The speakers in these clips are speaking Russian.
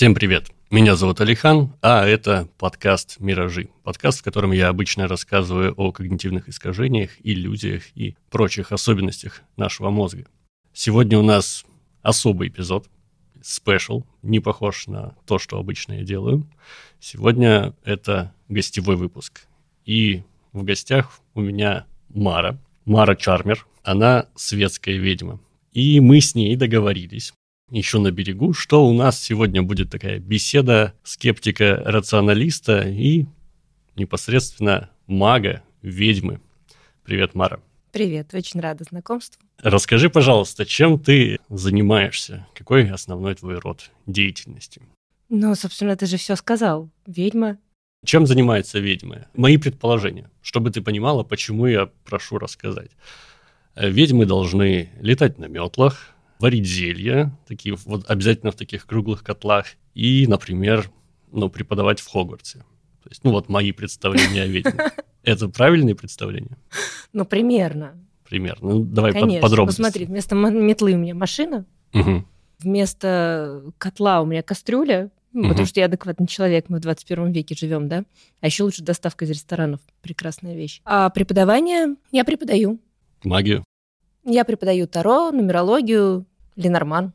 Всем привет! Меня зовут Алихан, а это подкаст «Миражи». Подкаст, в котором я обычно рассказываю о когнитивных искажениях, иллюзиях и прочих особенностях нашего мозга. Сегодня у нас особый эпизод, спешл, не похож на то, что обычно я делаю. Сегодня это гостевой выпуск. И в гостях у меня Мара, Мара Чармер. Она светская ведьма. И мы с ней договорились, еще на берегу, что у нас сегодня будет такая беседа скептика-рационалиста и непосредственно мага, ведьмы. Привет, Мара. Привет, очень рада знакомству. Расскажи, пожалуйста, чем ты занимаешься? Какой основной твой род деятельности? Ну, собственно, ты же все сказал. Ведьма. Чем занимается ведьма? Мои предположения, чтобы ты понимала, почему я прошу рассказать. Ведьмы должны летать на метлах, варить зелья, такие вот обязательно в таких круглых котлах, и, например, ну, преподавать в Хогвартсе. То есть, ну, вот мои представления о ведьме. Это правильные представления? Ну, примерно. Примерно. Ну, давай Конечно. подробности. Посмотри, вместо метлы у меня машина, угу. вместо котла у меня кастрюля, угу. потому что я адекватный человек, мы в 21 веке живем, да? А еще лучше доставка из ресторанов. Прекрасная вещь. А преподавание я преподаю. Магию? Я преподаю таро, нумерологию, Ленорман.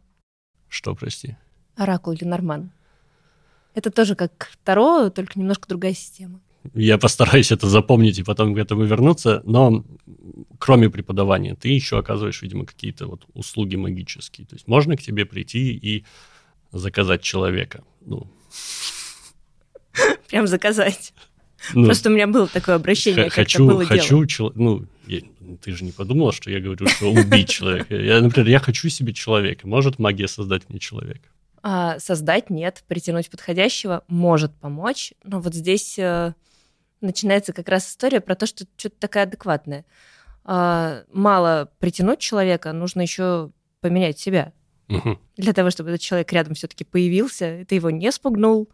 Что, прости? Оракул Ленорман. Это тоже как Таро, только немножко другая система. Я постараюсь это запомнить и потом к этому вернуться, но кроме преподавания, ты еще оказываешь, видимо, какие-то вот услуги магические. То есть можно к тебе прийти и заказать человека. Ну. Прям заказать. Ну, Просто у меня было такое обращение, хочу, хочу, дело. ну, ты же не подумала, что я говорю, что убить человека. Я, например, я хочу себе человека. Может магия создать мне человека? А, создать нет, притянуть подходящего может помочь, но вот здесь э, начинается как раз история про то, что что-то такая адекватная. А, мало притянуть человека, нужно еще поменять себя. Угу. Для того, чтобы этот человек рядом все-таки появился, ты его не спугнул,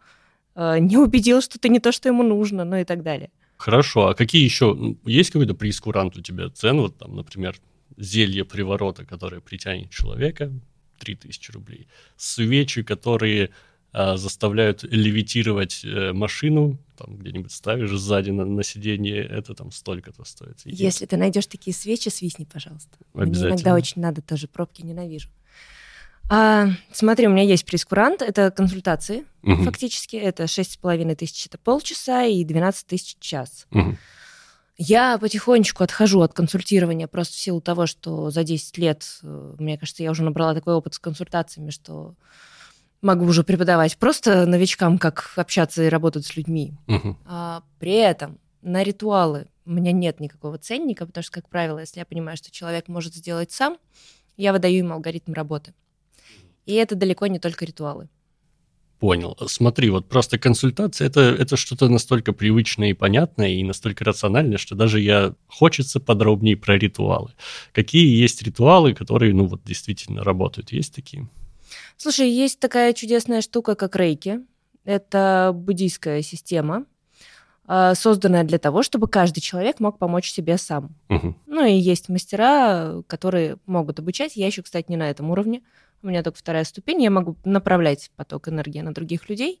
э, не убедил, что ты не то, что ему нужно, ну и так далее. Хорошо, а какие еще, есть какой-то прескурант у тебя цен, вот там, например, зелье приворота, которое притянет человека, 3000 рублей, свечи, которые а, заставляют левитировать э, машину, там где-нибудь ставишь сзади на, на сиденье, это там столько-то стоит. Если ты найдешь такие свечи, свистни, пожалуйста. Обязательно. Мне иногда очень надо тоже, пробки ненавижу. А, смотри, у меня есть прескурант, это консультации, угу. фактически, это 6,5 тысяч, это полчаса и 12 тысяч час. Угу. Я потихонечку отхожу от консультирования просто в силу того, что за 10 лет, э, мне кажется, я уже набрала такой опыт с консультациями, что могу уже преподавать просто новичкам, как общаться и работать с людьми. Угу. А, при этом на ритуалы у меня нет никакого ценника, потому что, как правило, если я понимаю, что человек может сделать сам, я выдаю ему алгоритм работы. И это далеко не только ритуалы. Понял. Смотри, вот просто консультация это, это что-то настолько привычное и понятное, и настолько рациональное, что даже я хочется подробнее про ритуалы. Какие есть ритуалы, которые, ну, вот действительно работают? Есть такие? Слушай, есть такая чудесная штука, как рейки. Это буддийская система, а, созданная для того, чтобы каждый человек мог помочь себе сам. Угу. Ну и есть мастера, которые могут обучать. Я еще, кстати, не на этом уровне. У меня только вторая ступень, я могу направлять поток энергии на других людей.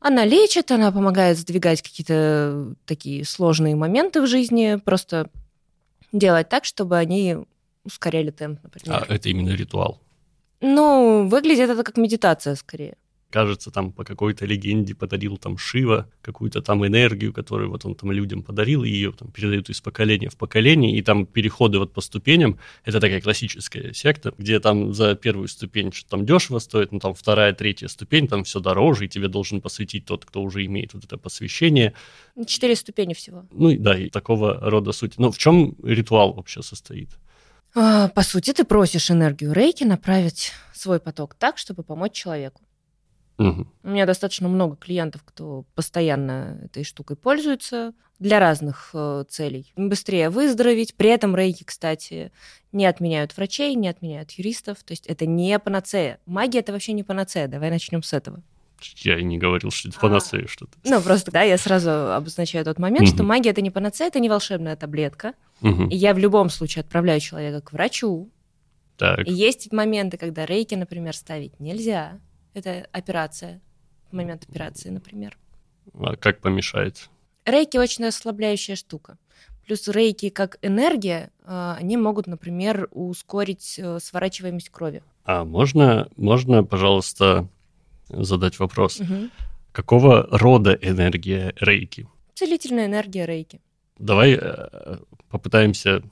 Она лечит, она помогает сдвигать какие-то такие сложные моменты в жизни, просто делать так, чтобы они ускоряли темп, например. А это именно ритуал? Ну, выглядит это как медитация скорее кажется, там по какой-то легенде подарил там Шива какую-то там энергию, которую вот он там людям подарил, и ее там передают из поколения в поколение, и там переходы вот по ступеням, это такая классическая секта, где там за первую ступень что-то там дешево стоит, но там вторая, третья ступень, там все дороже, и тебе должен посвятить тот, кто уже имеет вот это посвящение. Четыре ступени всего. Ну да, и такого рода суть. Но в чем ритуал вообще состоит? А, по сути, ты просишь энергию рейки направить свой поток так, чтобы помочь человеку. Угу. У меня достаточно много клиентов, кто постоянно этой штукой пользуется для разных э, целей. Быстрее выздороветь. При этом рейки, кстати, не отменяют врачей, не отменяют юристов. То есть это не панацея. Магия это вообще не панацея. Давай начнем с этого. Я и не говорил, что это панацея а, что-то. Ну, просто, да, я сразу обозначаю тот момент, угу. что магия это не панацея, это не волшебная таблетка. Угу. И я в любом случае отправляю человека к врачу. Так. И есть моменты, когда рейки, например, ставить нельзя. Это операция, в момент операции, например. А как помешает? Рейки очень расслабляющая штука. Плюс рейки как энергия, а, они могут, например, ускорить э, сворачиваемость крови. А можно, можно, пожалуйста, задать вопрос? Угу. Какого рода энергия рейки? Целительная энергия рейки. Давай э, попытаемся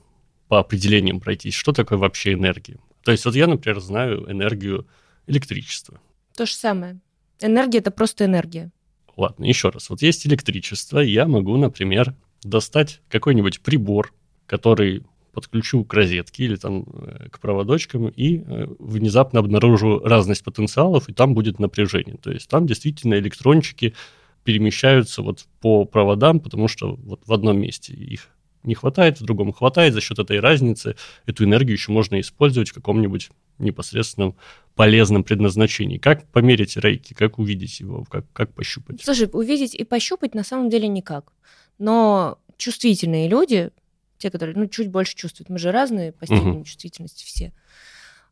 по определениям пройтись. Что такое вообще энергия? То есть вот я, например, знаю энергию электричества. То же самое. Энергия — это просто энергия. Ладно, еще раз. Вот есть электричество, я могу, например, достать какой-нибудь прибор, который подключу к розетке или там э, к проводочкам и э, внезапно обнаружу разность потенциалов, и там будет напряжение. То есть там действительно электрончики перемещаются вот по проводам, потому что вот в одном месте их не хватает, в другом хватает. За счет этой разницы эту энергию еще можно использовать в каком-нибудь непосредственном полезном предназначении. Как померить рейки, как увидеть его, как, как пощупать? Слушай, увидеть и пощупать на самом деле никак. Но чувствительные люди, те, которые ну, чуть больше чувствуют, мы же разные по степени угу. чувствительности все,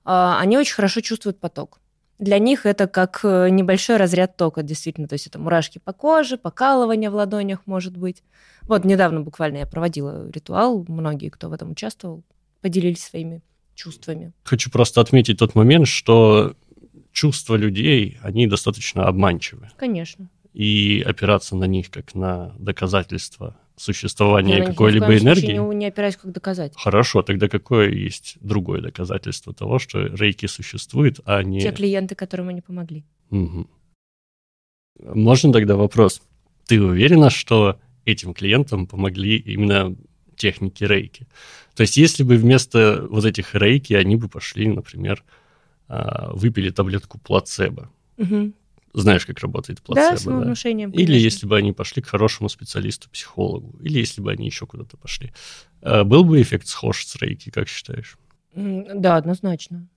а, они очень хорошо чувствуют поток. Для них это как э, небольшой разряд тока, действительно. То есть это мурашки по коже, покалывание в ладонях может быть. Вот недавно буквально я проводила ритуал, многие, кто в этом участвовал, поделились своими чувствами. Хочу просто отметить тот момент, что чувства людей, они достаточно обманчивы. Конечно. И опираться на них как на доказательство существования Я какой-либо энергии. Не, не опираюсь как доказать. Хорошо, тогда какое есть другое доказательство того, что рейки существует, а не... Те клиенты, которым они помогли. Угу. Можно тогда вопрос. Ты уверена, что этим клиентам помогли именно техники рейки? То есть если бы вместо вот этих рейки они бы пошли, например, а, выпили таблетку плацебо, угу знаешь, как работает плацебо. Да, самовнушением, да? Или если бы они пошли к хорошему специалисту, психологу, или если бы они еще куда-то пошли. А был бы эффект схож с рейки, как считаешь? Да, однозначно.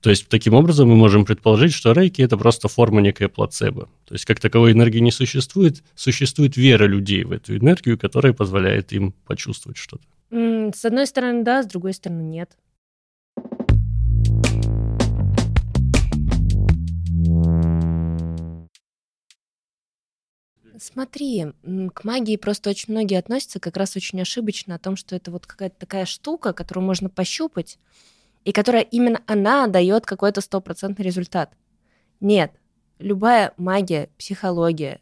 То есть, таким образом, мы можем предположить, что рейки – это просто форма некой плацебо. То есть, как таковой энергии не существует, существует вера людей в эту энергию, которая позволяет им почувствовать что-то. С одной стороны, да, с другой стороны, нет. Смотри, к магии просто очень многие относятся как раз очень ошибочно о том, что это вот какая-то такая штука, которую можно пощупать, и которая именно она дает какой-то стопроцентный результат. Нет, любая магия, психология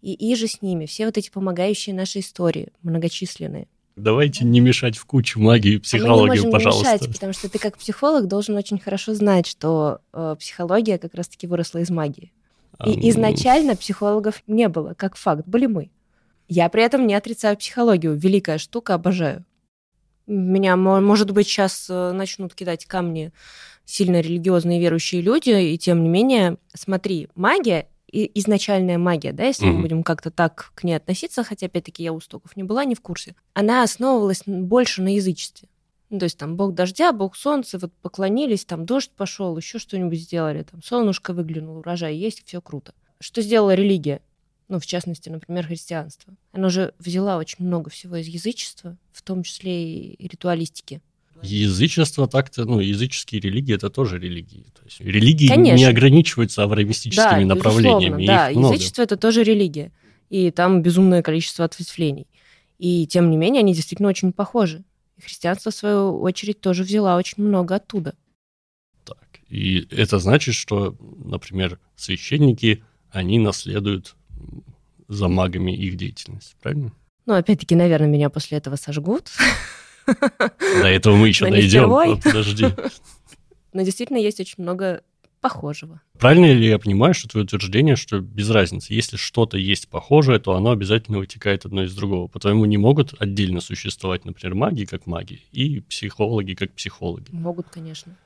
и и же с ними, все вот эти помогающие нашей истории, многочисленные. Давайте не мешать в кучу магию и психологию, а мы не можем пожалуйста. мешать, потому что ты как психолог должен очень хорошо знать, что э, психология как раз-таки выросла из магии. И изначально психологов не было, как факт, были мы. Я при этом не отрицаю психологию. Великая штука, обожаю. Меня, может быть, сейчас э, начнут кидать камни сильно религиозные верующие люди, и тем не менее, смотри, магия изначальная магия, да, если mm-hmm. мы будем как-то так к ней относиться, хотя, опять-таки, я у стоков не была, не в курсе, она основывалась больше на язычестве. Ну, то есть там бог дождя, бог солнца, вот поклонились, там дождь пошел, еще что-нибудь сделали, там солнышко выглянуло, урожай есть, все круто. Что сделала религия? Ну, в частности, например, христианство. Оно же взяла очень много всего из язычества, в том числе и ритуалистики. Язычество так-то, ну, языческие религии это тоже религии. То есть религии Конечно. не ограничиваются авраамистическими да, направлениями. Да, язычество это тоже религия. И там безумное количество ответвлений. И тем не менее, они действительно очень похожи христианство, в свою очередь, тоже взяла очень много оттуда. Так, и это значит, что, например, священники, они наследуют за магами их деятельность, правильно? Ну, опять-таки, наверное, меня после этого сожгут. До этого мы еще дойдем. Подожди. Но действительно есть очень много похожего. Правильно ли я понимаю, что твое утверждение, что без разницы, если что-то есть похожее, то оно обязательно вытекает одно из другого. По-твоему, не могут отдельно существовать, например, маги как маги и психологи как психологи? Могут, конечно.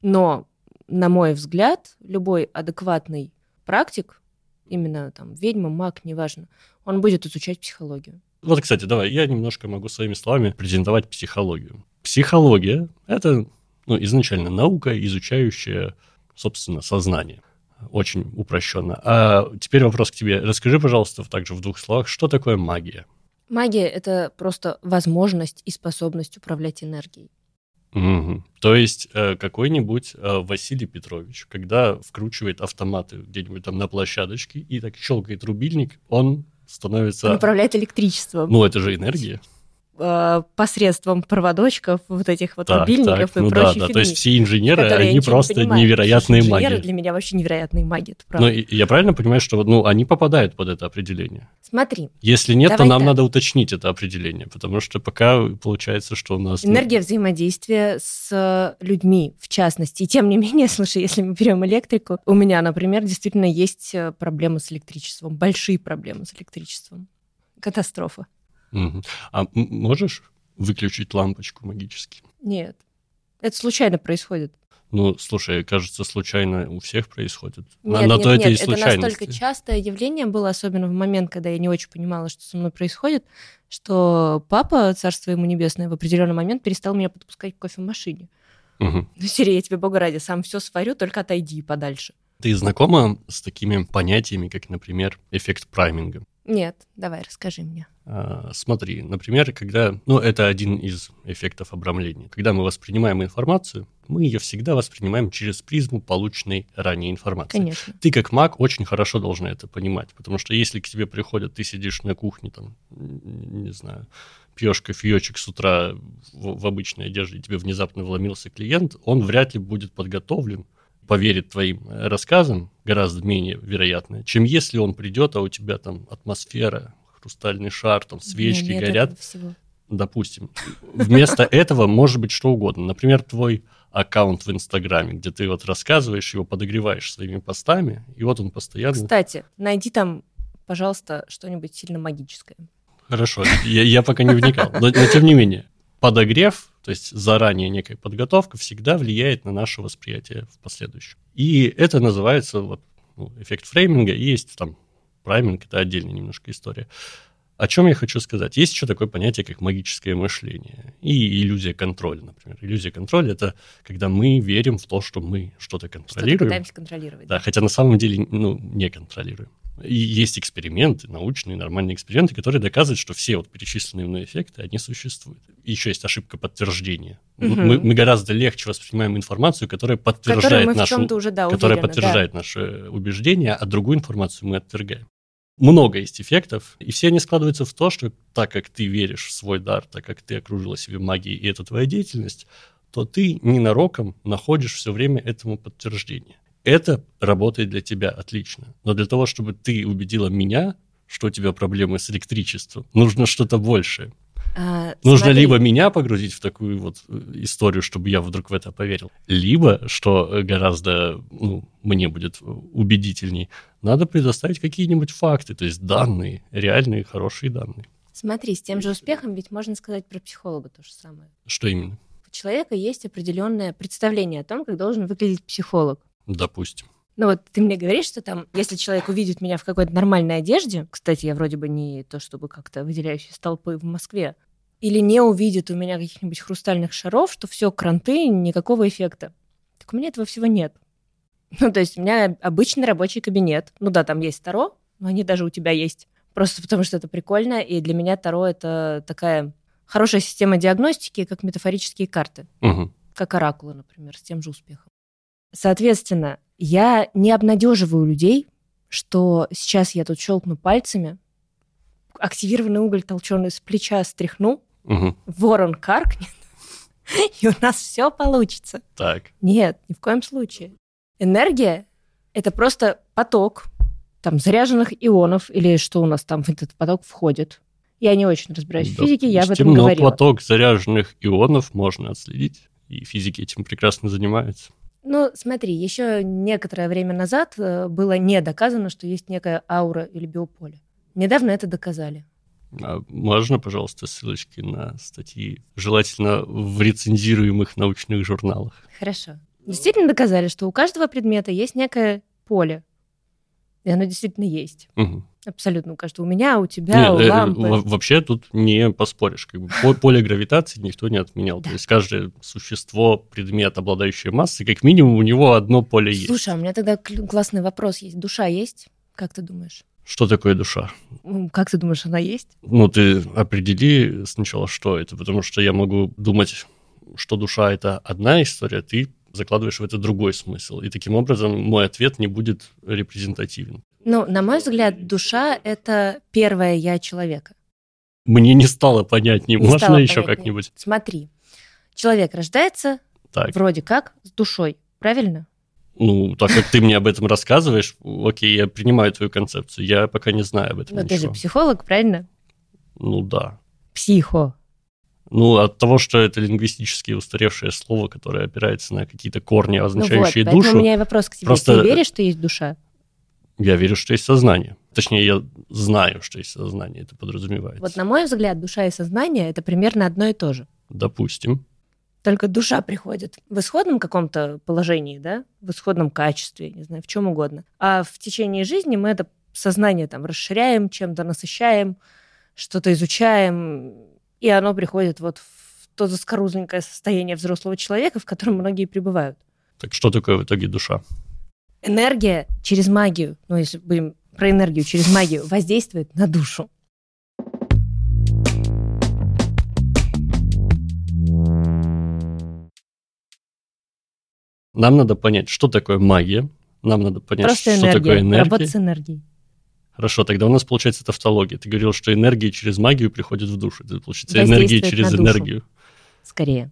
Но, на мой взгляд, любой адекватный практик, именно там ведьма, маг, неважно, он будет изучать психологию. Вот, кстати, давай, я немножко могу своими словами презентовать психологию. Психология — это ну, изначально наука, изучающая собственно, сознание. Очень упрощенно. А теперь вопрос к тебе. Расскажи, пожалуйста, также в двух словах, что такое магия? Магия — это просто возможность и способность управлять энергией. Угу. То есть э, какой-нибудь э, Василий Петрович, когда вкручивает автоматы где-нибудь там на площадочке и так щелкает рубильник, он становится... Он управляет электричеством. Ну, это же энергия. Э, посредством проводочков, вот этих вот так, рубильников так, и ну прочей да, да, то есть все инженеры, они просто не невероятные маги. Инженеры для меня вообще невероятные маги, это правда. Ну, я правильно понимаю, что ну, они попадают под это определение? Смотри. Если нет, то нам так. надо уточнить это определение, потому что пока получается, что у нас... Ну Энергия ну... взаимодействия с людьми, в частности. И тем не менее, слушай, если мы берем электрику, у меня, например, действительно есть э, проблемы с электричеством, большие проблемы с электричеством. Катастрофа. Угу. А можешь выключить лампочку магически? Нет. Это случайно происходит. Ну, слушай, кажется, случайно у всех происходит. Нет, на, на нет, то нет, это, и это настолько частое явление было, особенно в момент, когда я не очень понимала, что со мной происходит, что папа, царство ему небесное, в определенный момент перестал меня подпускать к кофемашине. Угу. Ну, Сири, я тебе, бога ради, сам все сварю, только отойди подальше. Ты знакома с такими понятиями, как, например, эффект прайминга? Нет, давай, расскажи мне. А, смотри, например, когда, ну, это один из эффектов обрамления. Когда мы воспринимаем информацию, мы ее всегда воспринимаем через призму полученной ранее информации. Конечно. Ты как маг очень хорошо должна это понимать, потому что если к тебе приходят, ты сидишь на кухне, там, не знаю, пьешь кофеечек с утра в, в обычной одежде, и тебе внезапно вломился клиент, он вряд ли будет подготовлен, поверит твоим рассказам, гораздо менее вероятно, чем если он придет, а у тебя там атмосфера, хрустальный шар, там свечки нет горят. Допустим. Вместо этого может быть что угодно. Например, твой аккаунт в Инстаграме, где ты вот рассказываешь, его подогреваешь своими постами, и вот он постоянно... Кстати, найди там, пожалуйста, что-нибудь сильно магическое. Хорошо, я, я пока не вникал, но, но тем не менее, подогрев, то есть заранее некая подготовка, всегда влияет на наше восприятие в последующем. И это называется вот, ну, эффект фрейминга, и есть там прайминг, это отдельная немножко история. О чем я хочу сказать? Есть еще такое понятие, как магическое мышление и иллюзия контроля, например. Иллюзия контроля — это когда мы верим в то, что мы что-то контролируем. Что-то пытаемся контролировать. Да, да, хотя на самом деле ну, не контролируем. И есть эксперименты, научные, нормальные эксперименты, которые доказывают, что все вот перечисленные мной эффекты, они существуют. И еще есть ошибка подтверждения. Угу. Мы, мы гораздо легче воспринимаем информацию, которая подтверждает, нашу, уже, да, которая уверены, подтверждает да. наше убеждение, а другую информацию мы отвергаем. Много есть эффектов, и все они складываются в то, что так как ты веришь в свой дар, так как ты окружила себе магией, и это твоя деятельность, то ты ненароком находишь все время этому подтверждение. Это работает для тебя отлично. Но для того, чтобы ты убедила меня, что у тебя проблемы с электричеством, нужно что-то большее. А, Нужно смотри. либо меня погрузить в такую вот э, историю, чтобы я вдруг в это поверил, либо, что гораздо ну, мне будет убедительней, надо предоставить какие-нибудь факты, то есть данные, реальные, хорошие данные. Смотри, с тем же успехом ведь можно сказать про психолога то же самое. Что именно? У человека есть определенное представление о том, как должен выглядеть психолог. Допустим. Ну вот ты мне говоришь, что там, если человек увидит меня в какой-то нормальной одежде, кстати, я вроде бы не то чтобы как-то выделяющий столпы в Москве, или не увидит у меня каких-нибудь хрустальных шаров, что все кранты, никакого эффекта. Так у меня этого всего нет. Ну, то есть у меня обычный рабочий кабинет. Ну да, там есть Таро, но они даже у тебя есть. Просто потому что это прикольно, и для меня Таро — это такая хорошая система диагностики, как метафорические карты. Угу. Как оракулы, например, с тем же успехом. Соответственно, я не обнадеживаю людей, что сейчас я тут щелкну пальцами, активированный уголь толченый с плеча стряхну, угу. ворон каркнет, и у нас все получится. Так. Нет, ни в коем случае. Энергия — это просто поток там заряженных ионов или что у нас там в этот поток входит. Я не очень разбираюсь в физике, я об этом но говорила. поток заряженных ионов можно отследить, и физики этим прекрасно занимаются. Ну, смотри, еще некоторое время назад э, было не доказано, что есть некая аура или биополе. Недавно это доказали. А можно, пожалуйста, ссылочки на статьи, желательно в рецензируемых научных журналах? Хорошо. Действительно доказали, что у каждого предмета есть некое поле. И оно действительно есть. Угу. Абсолютно у каждого. У меня, у тебя, Нет, у э, лампы. Э, вообще тут не поспоришь. Как бы, поле гравитации никто не отменял. То есть каждое существо, предмет, обладающее массой, как минимум у него одно поле есть. Слушай, а у меня тогда классный вопрос есть. Душа есть? Как ты думаешь? Что такое душа? Как ты думаешь, она есть? Ну, ты определи сначала, что это, потому что я могу думать что душа — это одна история, ты закладываешь в это другой смысл. И таким образом мой ответ не будет репрезентативен. Ну, на мой взгляд, душа — это первое «я» человека. Мне не стало понятнее. Не Можно стало еще как-нибудь? Смотри. Человек рождается так. вроде как с душой, правильно? Ну, так как ты мне об этом рассказываешь, окей, я принимаю твою концепцию. Я пока не знаю об этом Но ничего. ты же психолог, правильно? Ну да. Психо. Ну, от того, что это лингвистически устаревшее слово, которое опирается на какие-то корни, означающие ну вот, душу. у меня вопрос к тебе. Просто... Ты веришь, что есть душа? Я верю, что есть сознание. Точнее, я знаю, что есть сознание, это подразумевается. Вот на мой взгляд, душа и сознание — это примерно одно и то же. Допустим. Только душа приходит в исходном каком-то положении, да, в исходном качестве, не знаю, в чем угодно. А в течение жизни мы это сознание там расширяем, чем-то насыщаем, что-то изучаем, и оно приходит вот в то заскорузленькое состояние взрослого человека, в котором многие пребывают. Так что такое в итоге душа? Энергия через магию, ну если будем про энергию через магию, воздействует на душу. Нам надо понять, что такое магия. Нам надо понять, Просто что энергия, такое энергия. Работа с энергией. Хорошо, тогда у нас получается тавтология. Ты говорил, что энергия через магию приходит в душу. Это получается энергия через энергию. Скорее.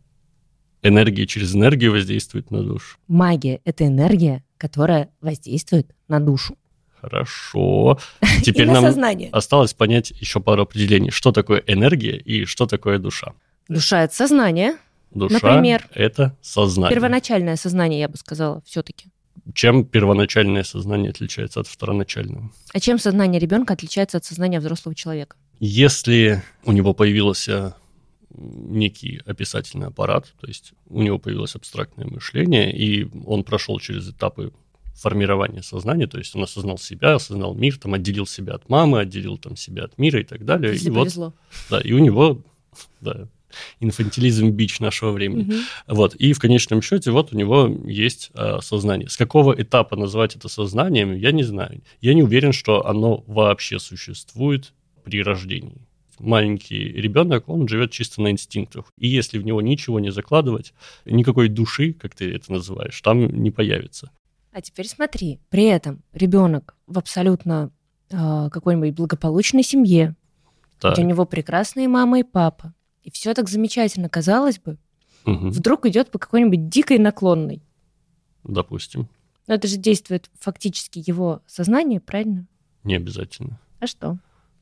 Энергия через энергию воздействует на душу. Магия — это энергия, которая воздействует на душу. Хорошо. Теперь нам сознание. осталось понять еще пару определений. Что такое энергия и что такое душа? Душа — это сознание. Душа Например, — это сознание. Первоначальное сознание, я бы сказала, все-таки. Чем первоначальное сознание отличается от второначального? А чем сознание ребенка отличается от сознания взрослого человека? Если у него появился некий описательный аппарат, то есть у него появилось абстрактное мышление, и он прошел через этапы формирования сознания, то есть он осознал себя, осознал мир, там отделил себя от мамы, отделил там себя от мира и так далее. Если и повезло. вот, да, и у него, да, инфантилизм бич нашего времени. Угу. Вот. И в конечном счете вот у него есть э, сознание. С какого этапа назвать это сознанием, я не знаю. Я не уверен, что оно вообще существует при рождении. Маленький ребенок, он живет чисто на инстинктах. И если в него ничего не закладывать, никакой души, как ты это называешь, там не появится. А теперь смотри, при этом ребенок в абсолютно э, какой-нибудь благополучной семье, так. где у него прекрасные мама и папа, и все так замечательно, казалось бы, угу. вдруг идет по какой-нибудь дикой наклонной. Допустим. Но это же действует фактически его сознание, правильно? Не обязательно. А что?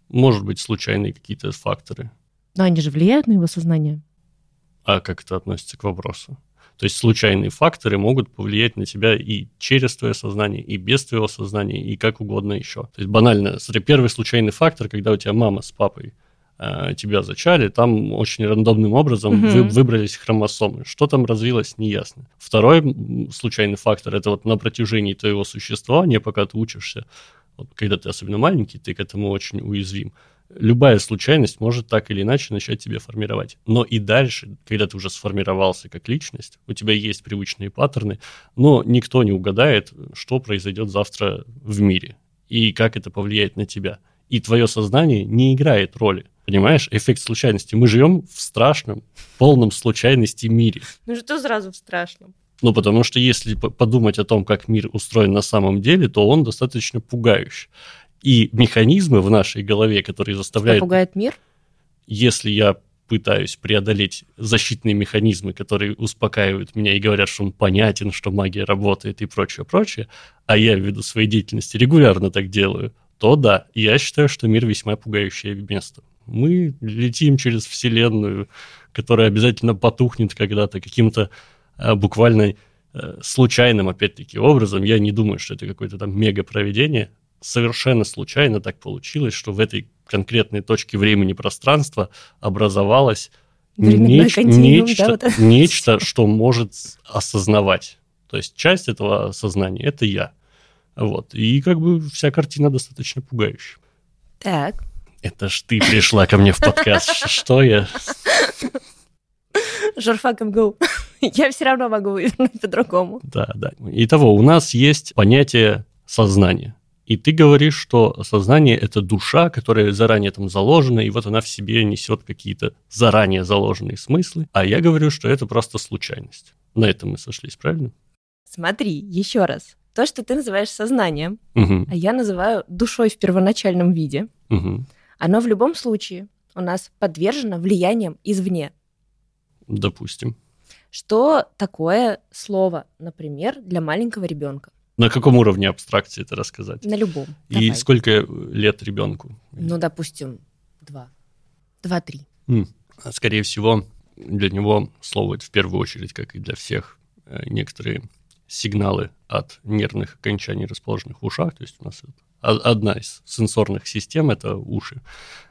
Может быть, случайные какие-то факторы. Но они же влияют на его сознание. А как это относится к вопросу? То есть случайные факторы могут повлиять на тебя и через твое сознание, и без твоего сознания, и как угодно еще. То есть банально, смотри, первый случайный фактор, когда у тебя мама с папой тебя зачали, там очень рандомным образом угу. вы, выбрались хромосомы. Что там развилось, неясно. Второй случайный фактор – это вот на протяжении твоего существования, пока ты учишься, вот когда ты особенно маленький, ты к этому очень уязвим. Любая случайность может так или иначе начать тебя формировать. Но и дальше, когда ты уже сформировался как личность, у тебя есть привычные паттерны, но никто не угадает, что произойдет завтра в мире и как это повлияет на тебя. И твое сознание не играет роли. Понимаешь, эффект случайности. Мы живем в страшном, полном случайности мире. Ну что сразу в страшном? Ну, потому что если подумать о том, как мир устроен на самом деле, то он достаточно пугающий. И механизмы в нашей голове, которые заставляют... Что пугает мир? Если я пытаюсь преодолеть защитные механизмы, которые успокаивают меня и говорят, что он понятен, что магия работает и прочее, прочее, а я ввиду своей деятельности регулярно так делаю, то да, я считаю, что мир весьма пугающее место. Мы летим через Вселенную, которая обязательно потухнет когда-то каким-то а, буквально а, случайным, опять-таки, образом. Я не думаю, что это какое-то там мега-проведение. Совершенно случайно так получилось, что в этой конкретной точке времени пространства образовалось неч- нечто, да, вот нечто, что может осознавать. То есть часть этого осознания – это я. Вот. И как бы вся картина достаточно пугающая. Так. Это ж ты пришла ко мне в подкаст. Что я? Журфак МГУ. Я все равно могу вывернуть по-другому. Да, да. Итого, у нас есть понятие сознания. И ты говоришь, что сознание — это душа, которая заранее там заложена, и вот она в себе несет какие-то заранее заложенные смыслы. А я говорю, что это просто случайность. На этом мы сошлись, правильно? Смотри, еще раз. То, что ты называешь сознанием, угу. а я называю душой в первоначальном виде, угу. оно в любом случае у нас подвержено влиянием извне. Допустим. Что такое слово, например, для маленького ребенка? На каком уровне абстракции это рассказать? На любом. И Давай. сколько лет ребенку? Ну, допустим, два. Два-три. Скорее всего, для него слово это в первую очередь, как и для всех, э, некоторые сигналы от нервных окончаний, расположенных в ушах. То есть у нас одна из сенсорных систем — это уши.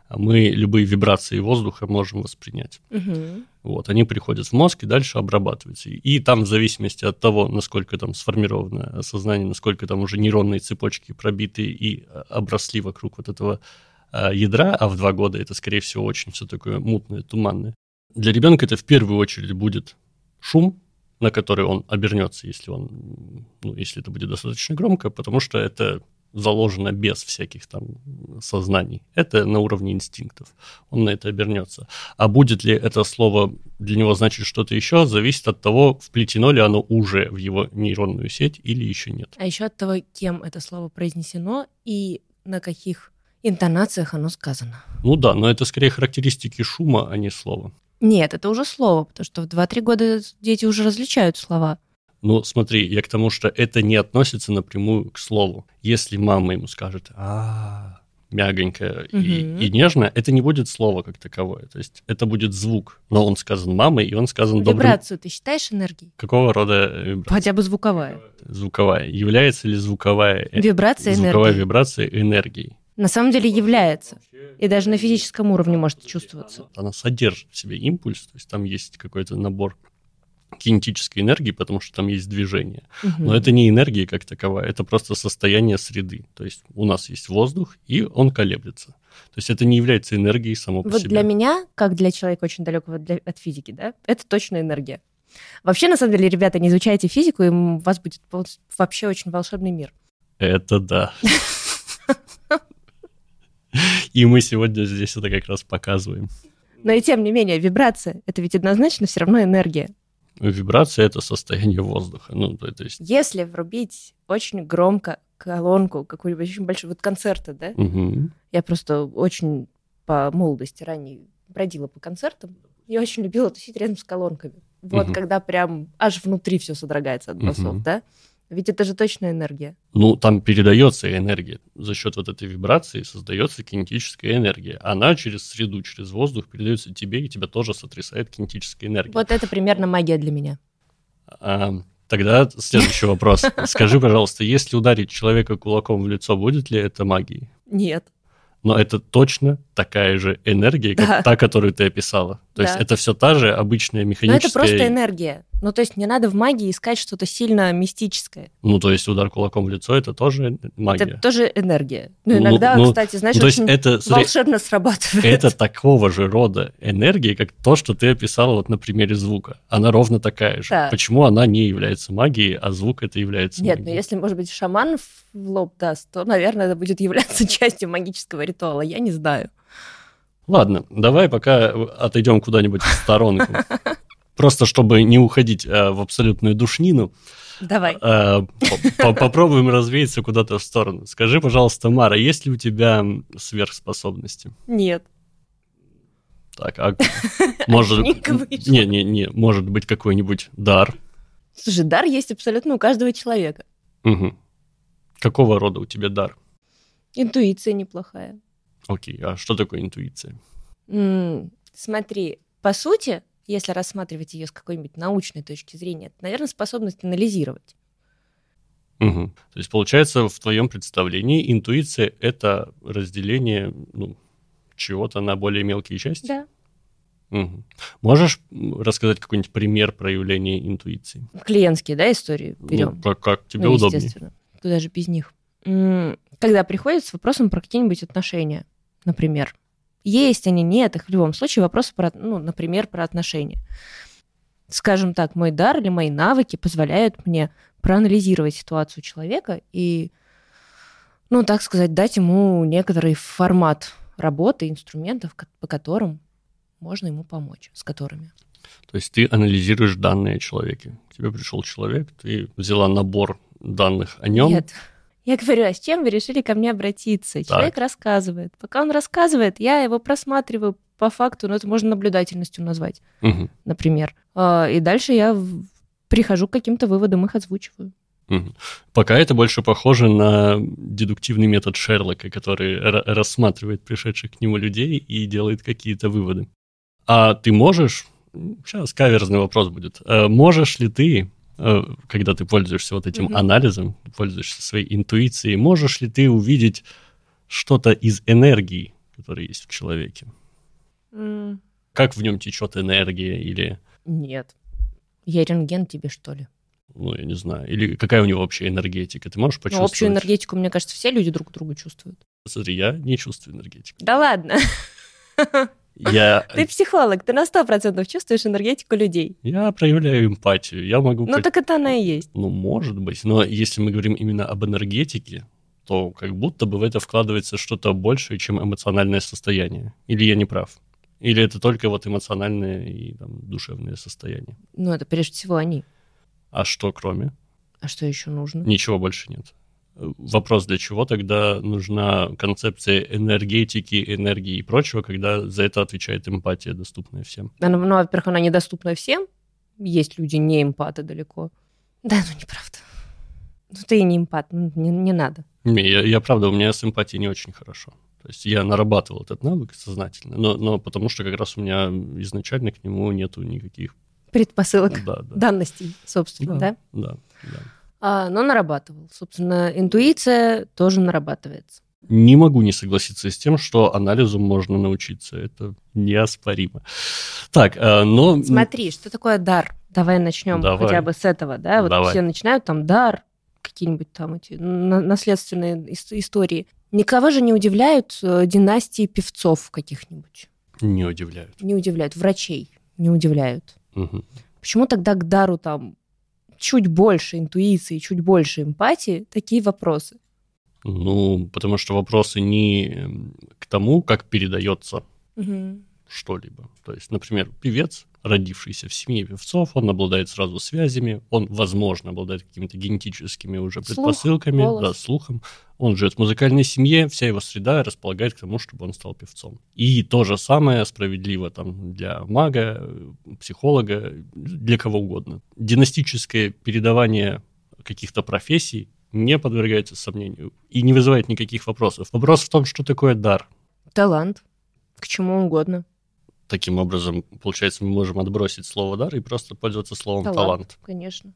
Мы любые вибрации воздуха можем воспринять. Угу. Вот, они приходят в мозг и дальше обрабатываются. И там в зависимости от того, насколько там сформировано сознание, насколько там уже нейронные цепочки пробиты и а, обросли вокруг вот этого а, ядра, а в два года это, скорее всего, очень все такое мутное, туманное. Для ребенка это в первую очередь будет шум, на который он обернется, если он, ну, если это будет достаточно громко, потому что это заложено без всяких там сознаний. Это на уровне инстинктов. Он на это обернется. А будет ли это слово для него значить что-то еще, зависит от того, вплетено ли оно уже в его нейронную сеть или еще нет. А еще от того, кем это слово произнесено и на каких интонациях оно сказано. Ну да, но это скорее характеристики шума, а не слова. Нет, это уже слово, потому что в 2-3 года дети уже различают слова. Ну, смотри, я к тому, что это не относится напрямую к слову. Если мама ему скажет, а, мягонькое угу. и, и нежное, это не будет слово как таковое. То есть это будет звук, но он сказан мамой, и он сказан добрым... Вибрацию ты считаешь энергией? Какого рода вибрация? Хотя бы звуковая. Звуковая. Является ли звуковая... Э, вибрация Звуковая энергии. вибрация энергией? На самом деле является. И даже на физическом уровне может чувствоваться. Она содержит в себе импульс, то есть там есть какой-то набор кинетической энергии, потому что там есть движение. Угу. Но это не энергия как таковая, это просто состояние среды. То есть у нас есть воздух, и он колеблется. То есть это не является энергией само по вот себе. для меня, как для человека очень далекого для, от физики, да, это точно энергия. Вообще, на самом деле, ребята, не изучайте физику, и у вас будет вообще очень волшебный мир. Это да. И мы сегодня здесь это как раз показываем. Но и тем не менее, вибрация — это ведь однозначно все равно энергия. Вибрация — это состояние воздуха. Ну, то, то есть... Если врубить очень громко колонку, какую-нибудь очень большую, вот концерты, да? Угу. Я просто очень по молодости ранней бродила по концертам. Я очень любила тусить рядом с колонками. Вот угу. когда прям аж внутри все содрогается от басов, угу. да? Ведь это же точно энергия. Ну, там передается энергия. За счет вот этой вибрации создается кинетическая энергия. Она через среду, через воздух передается тебе, и тебя тоже сотрясает кинетическая энергия. Вот это примерно магия для меня. А, тогда следующий вопрос. Скажи, пожалуйста, если ударить человека кулаком в лицо, будет ли это магией? Нет но это точно такая же энергия, как да. та, которую ты описала. То да. есть это все та же обычная механическая... Но это просто энергия. Ну, то есть не надо в магии искать что-то сильно мистическое. Ну, то есть удар кулаком в лицо — это тоже магия. Это тоже энергия. Ну, иногда, ну, кстати, знаешь, ну, очень это, волшебно срабатывает. Это такого же рода энергия, как то, что ты описала вот на примере звука. Она ровно такая же. Да. Почему она не является магией, а звук это является Нет, магией? ну если, может быть, шаман в лоб даст, то, наверное, это будет являться частью магического ритуала. Я не знаю. Ладно, давай пока отойдем куда-нибудь в сторонку. Просто чтобы не уходить э, в абсолютную душнину. Давай. Э, попробуем развеяться куда-то в сторону. Скажи, пожалуйста, Мара, есть ли у тебя сверхспособности? Нет. Так, а может... Не, не, не, может быть какой-нибудь дар? Слушай, дар есть абсолютно у каждого человека. Угу. Какого рода у тебя дар? Интуиция неплохая. Окей, а что такое интуиция? М-м, смотри, по сути, если рассматривать ее с какой-нибудь научной точки зрения, это, наверное, способность анализировать. Угу. То есть, получается, в твоем представлении интуиция — это разделение ну, чего-то на более мелкие части? Да. Угу. Можешь рассказать какой-нибудь пример проявления интуиции? Клиентские, да, истории берем? Ну, как, как тебе ну, удобнее. Естественно. Куда же без них? Когда приходят с вопросом про какие-нибудь отношения, например. Есть они, нет, их в любом случае вопрос, про, ну, например, про отношения. Скажем так, мой дар или мои навыки позволяют мне проанализировать ситуацию человека и ну, так сказать, дать ему некоторый формат работы, инструментов, по которым можно ему помочь, с которыми. То есть ты анализируешь данные о человеке. К тебе пришел человек, ты взяла набор данных о нем. Нет. Я говорю, а с чем вы решили ко мне обратиться? Так. Человек рассказывает. Пока он рассказывает, я его просматриваю по факту, ну, это можно наблюдательностью назвать, угу. например. А, и дальше я прихожу к каким-то выводам, их озвучиваю. Угу. Пока это больше похоже на дедуктивный метод Шерлока, который рассматривает пришедших к нему людей и делает какие-то выводы. А ты можешь, сейчас каверзный вопрос будет, а можешь ли ты, когда ты пользуешься вот этим угу. анализом, пользуешься своей интуицией, можешь ли ты увидеть что-то из энергии, которая есть в человеке? Mm. Как в нем течет энергия или... Нет. Я рентген тебе, что ли? ну, я не знаю, или какая у него общая энергетика, ты можешь почувствовать? Ну, общую энергетику, мне кажется, все люди друг друга чувствуют. Смотри, я не чувствую энергетику. Да ладно. Я... Ты психолог, ты на сто процентов чувствуешь энергетику людей. Я проявляю эмпатию, я могу... Ну, так это она и есть. Ну, может быть, но если мы говорим именно об энергетике, то как будто бы в это вкладывается что-то большее, чем эмоциональное состояние. Или я не прав? Или это только вот эмоциональное и там, душевное состояние? Ну, это прежде всего они. А что кроме? А что еще нужно? Ничего больше нет. Вопрос, для чего тогда нужна концепция энергетики, энергии и прочего, когда за это отвечает эмпатия, доступная всем? Она, ну, во-первых, она недоступна всем. Есть люди не эмпаты далеко. Да, ну неправда. Ну ты и не эмпат, ну, не, не надо. Не, я, я правда, у меня с эмпатией не очень хорошо. То есть я нарабатывал этот навык сознательно, но, но потому что как раз у меня изначально к нему нету никаких предпосылок, да, да. данностей, собственно, да? Да, да. да. А, но нарабатывал. Собственно, интуиция тоже нарабатывается. Не могу не согласиться с тем, что анализу можно научиться. Это неоспоримо. Так, а, но... Смотри, что такое дар? Давай начнем Давай. хотя бы с этого, да? Вот Давай. все начинают там дар, какие-нибудь там эти наследственные истории. Никого же не удивляют э, династии певцов каких-нибудь. Не удивляют. Не удивляют. Врачей не удивляют. Угу. Почему тогда к дару там чуть больше интуиции, чуть больше эмпатии такие вопросы? Ну, потому что вопросы не к тому, как передается угу. Что-либо. То есть, например, певец родившийся в семье певцов, он обладает сразу связями, он, возможно, обладает какими-то генетическими уже предпосылками, Слух, да, слухом. Он живет в музыкальной семье, вся его среда располагает к тому, чтобы он стал певцом. И то же самое справедливо там для мага, психолога, для кого угодно. Династическое передавание каких-то профессий не подвергается сомнению и не вызывает никаких вопросов. Вопрос в том, что такое дар. Талант. К чему угодно. Таким образом, получается, мы можем отбросить слово дар и просто пользоваться словом талант. талант. Конечно.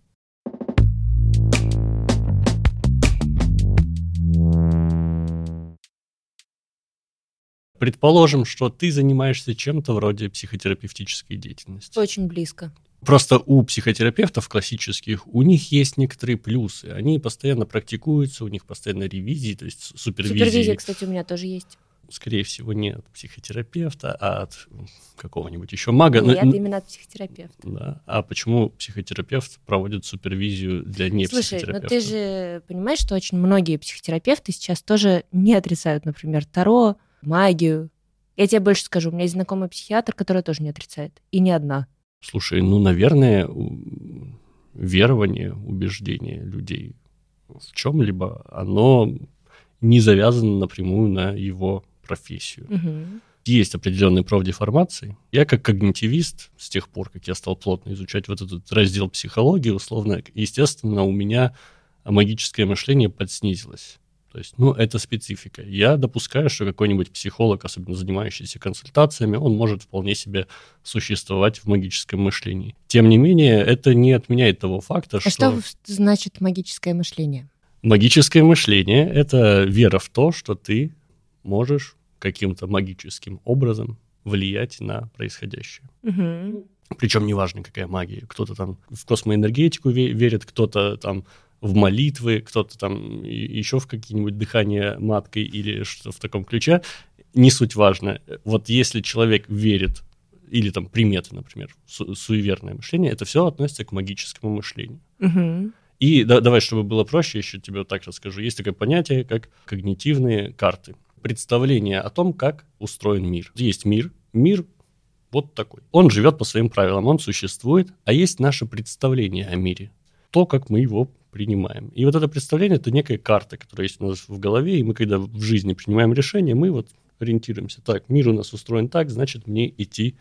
Предположим, что ты занимаешься чем-то вроде психотерапевтической деятельности. Очень близко. Просто у психотерапевтов классических, у них есть некоторые плюсы. Они постоянно практикуются, у них постоянно ревизии, то есть супервизии. Супервизия, кстати, у меня тоже есть скорее всего, не от психотерапевта, а от какого-нибудь еще мага. Нет, но, именно от психотерапевта. Да. А почему психотерапевт проводит супервизию для не Слушай, но ты же понимаешь, что очень многие психотерапевты сейчас тоже не отрицают, например, Таро, магию. Я тебе больше скажу, у меня есть знакомый психиатр, который тоже не отрицает. И не одна. Слушай, ну, наверное, верование, убеждение людей в чем-либо, оно не завязано напрямую на его профессию. Угу. Есть определенные профдеформации. Я как когнитивист, с тех пор, как я стал плотно изучать вот этот раздел психологии, условно, естественно, у меня магическое мышление подснизилось. То есть, ну, это специфика. Я допускаю, что какой-нибудь психолог, особенно занимающийся консультациями, он может вполне себе существовать в магическом мышлении. Тем не менее, это не отменяет того факта, а что... А что значит магическое мышление? Магическое мышление — это вера в то, что ты можешь каким-то магическим образом влиять на происходящее. Угу. Причем неважно, какая магия. Кто-то там в космоэнергетику верит, кто-то там в молитвы, кто-то там еще в какие-нибудь дыхания маткой или что-то в таком ключе. Не суть важно. Вот если человек верит, или там приметы, например, су- суеверное мышление, это все относится к магическому мышлению. Угу. И да, давай, чтобы было проще, еще тебе вот так расскажу. Есть такое понятие, как когнитивные карты. Представление о том, как устроен мир. Есть мир. Мир вот такой. Он живет по своим правилам, он существует, а есть наше представление о мире. То, как мы его принимаем. И вот это представление – это некая карта, которая есть у нас в голове, и мы, когда в жизни принимаем решение, мы вот ориентируемся. Так, мир у нас устроен так, значит, мне идти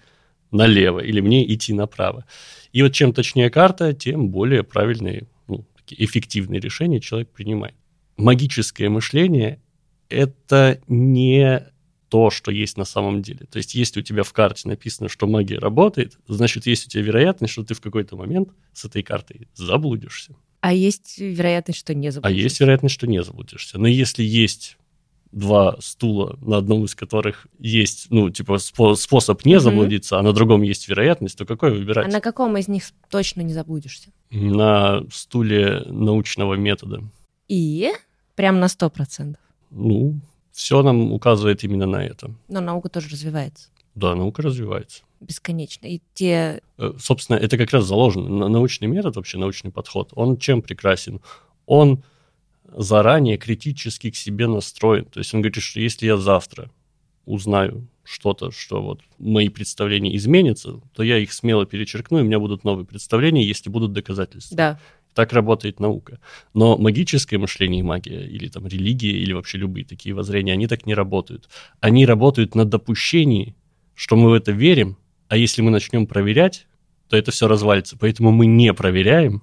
налево или мне идти направо. И вот чем точнее карта, тем более правильные, ну, эффективные решения человек принимает. Магическое мышление – это не то, что есть на самом деле. То есть, если у тебя в карте написано, что магия работает, значит, есть у тебя вероятность, что ты в какой-то момент с этой картой заблудишься. А есть вероятность, что не заблудишься. А есть вероятность, что не заблудишься. Но если есть два стула, на одном из которых есть, ну, типа, спо- способ не заблудиться, mm-hmm. а на другом есть вероятность, то какой выбирать? А на каком из них точно не заблудишься? На стуле научного метода. И? Прям на сто процентов? Ну, все нам указывает именно на это. Но наука тоже развивается. Да, наука развивается. Бесконечно. И те... Э, собственно, это как раз заложено. Научный метод, вообще научный подход, он чем прекрасен? Он заранее критически к себе настроен. То есть он говорит, что если я завтра узнаю что-то, что вот мои представления изменятся, то я их смело перечеркну, и у меня будут новые представления, если будут доказательства. Да. Так работает наука. Но магическое мышление и магия, или там религия, или вообще любые такие воззрения, они так не работают. Они работают на допущении, что мы в это верим, а если мы начнем проверять, то это все развалится. Поэтому мы не проверяем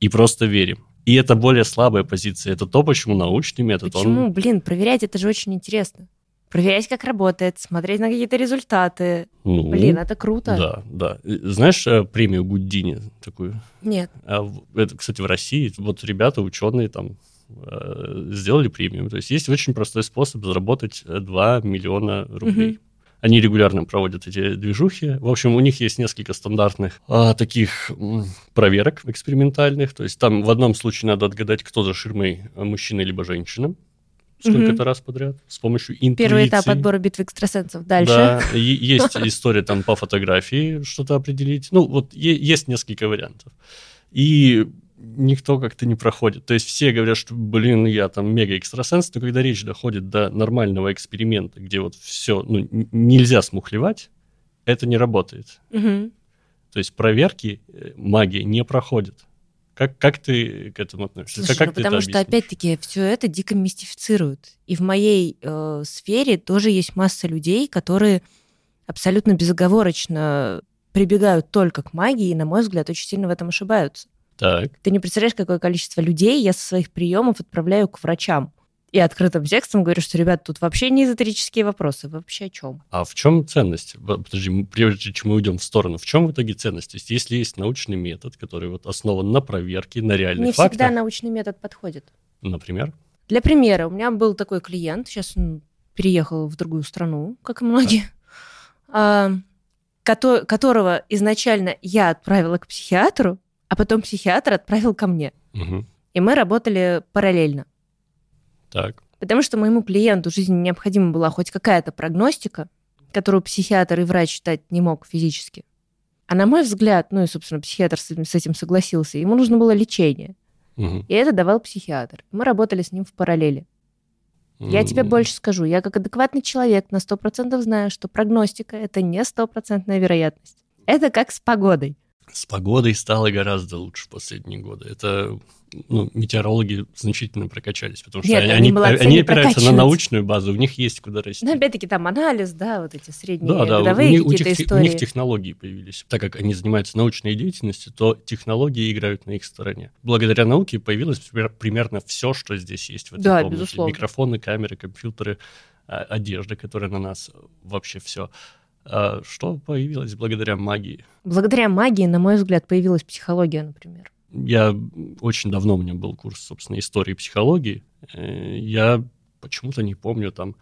и просто верим. И это более слабая позиция. Это то, почему научный метод. Почему? Он... Блин, проверять это же очень интересно. Проверять, как работает, смотреть на какие-то результаты. Ну, Блин, это круто. Да, да. Знаешь э, премию Гуддини такую? Нет. А, это, кстати, в России. Вот ребята, ученые там э, сделали премию. То есть есть очень простой способ заработать 2 миллиона рублей. Угу. Они регулярно проводят эти движухи. В общем, у них есть несколько стандартных а, таких проверок экспериментальных. То есть там в одном случае надо отгадать, кто за ширмой, мужчина либо женщина сколько-то угу. раз подряд с помощью интуиции. Первый этап отбора битвы экстрасенсов. Дальше. Да, есть история там по фотографии что-то определить. Ну, вот есть несколько вариантов. И никто как-то не проходит. То есть все говорят, что, блин, я там мега-экстрасенс, но когда речь доходит до нормального эксперимента, где вот все, ну, нельзя смухлевать, это не работает. Угу. То есть проверки э, магии не проходят. Как, как ты к этому относишься? Слушай, как ну, потому что, опять-таки, все это дико мистифицируют. И в моей э, сфере тоже есть масса людей, которые абсолютно безоговорочно прибегают только к магии, и, на мой взгляд, очень сильно в этом ошибаются. Так. Ты не представляешь, какое количество людей я со своих приемов отправляю к врачам. И открытым текстом говорю, что, ребят, тут вообще не эзотерические вопросы. Вы вообще о чем? А в чем ценность? Подожди, прежде чем мы уйдем в сторону, в чем в итоге ценность? То есть, если есть научный метод, который вот основан на проверке, на реальных не фактах... Не всегда научный метод подходит. Например? Для примера, у меня был такой клиент, сейчас он переехал в другую страну, как и многие, а, которого изначально я отправила к психиатру, а потом психиатр отправил ко мне. Угу. И мы работали параллельно. Так. Потому что моему клиенту жизни необходима была хоть какая-то прогностика, которую психиатр и врач читать не мог физически. А на мой взгляд, ну и, собственно, психиатр с этим согласился, ему нужно было лечение. Угу. И это давал психиатр. Мы работали с ним в параллели. Я тебе больше скажу. Я как адекватный человек на 100% знаю, что прогностика – это не стопроцентная вероятность. Это как с погодой. С погодой стало гораздо лучше в последние годы. Это ну, метеорологи значительно прокачались, потому что Нет, они, они, молодцы, они опираются на научную базу, у них есть куда расти. Ну, опять-таки, там анализ, да, вот эти средние да, да, годовые у, какие-то них, истории. У них технологии появились. Так как они занимаются научной деятельностью, то технологии играют на их стороне. Благодаря науке появилось примерно все, что здесь есть в этой да, комнате. Безусловно. Микрофоны, камеры, компьютеры, а, одежда, которая на нас, вообще все. А что появилось благодаря магии? Благодаря магии, на мой взгляд, появилась психология, например. Я очень давно у меня был курс, собственно, истории психологии. Э, я почему-то не помню там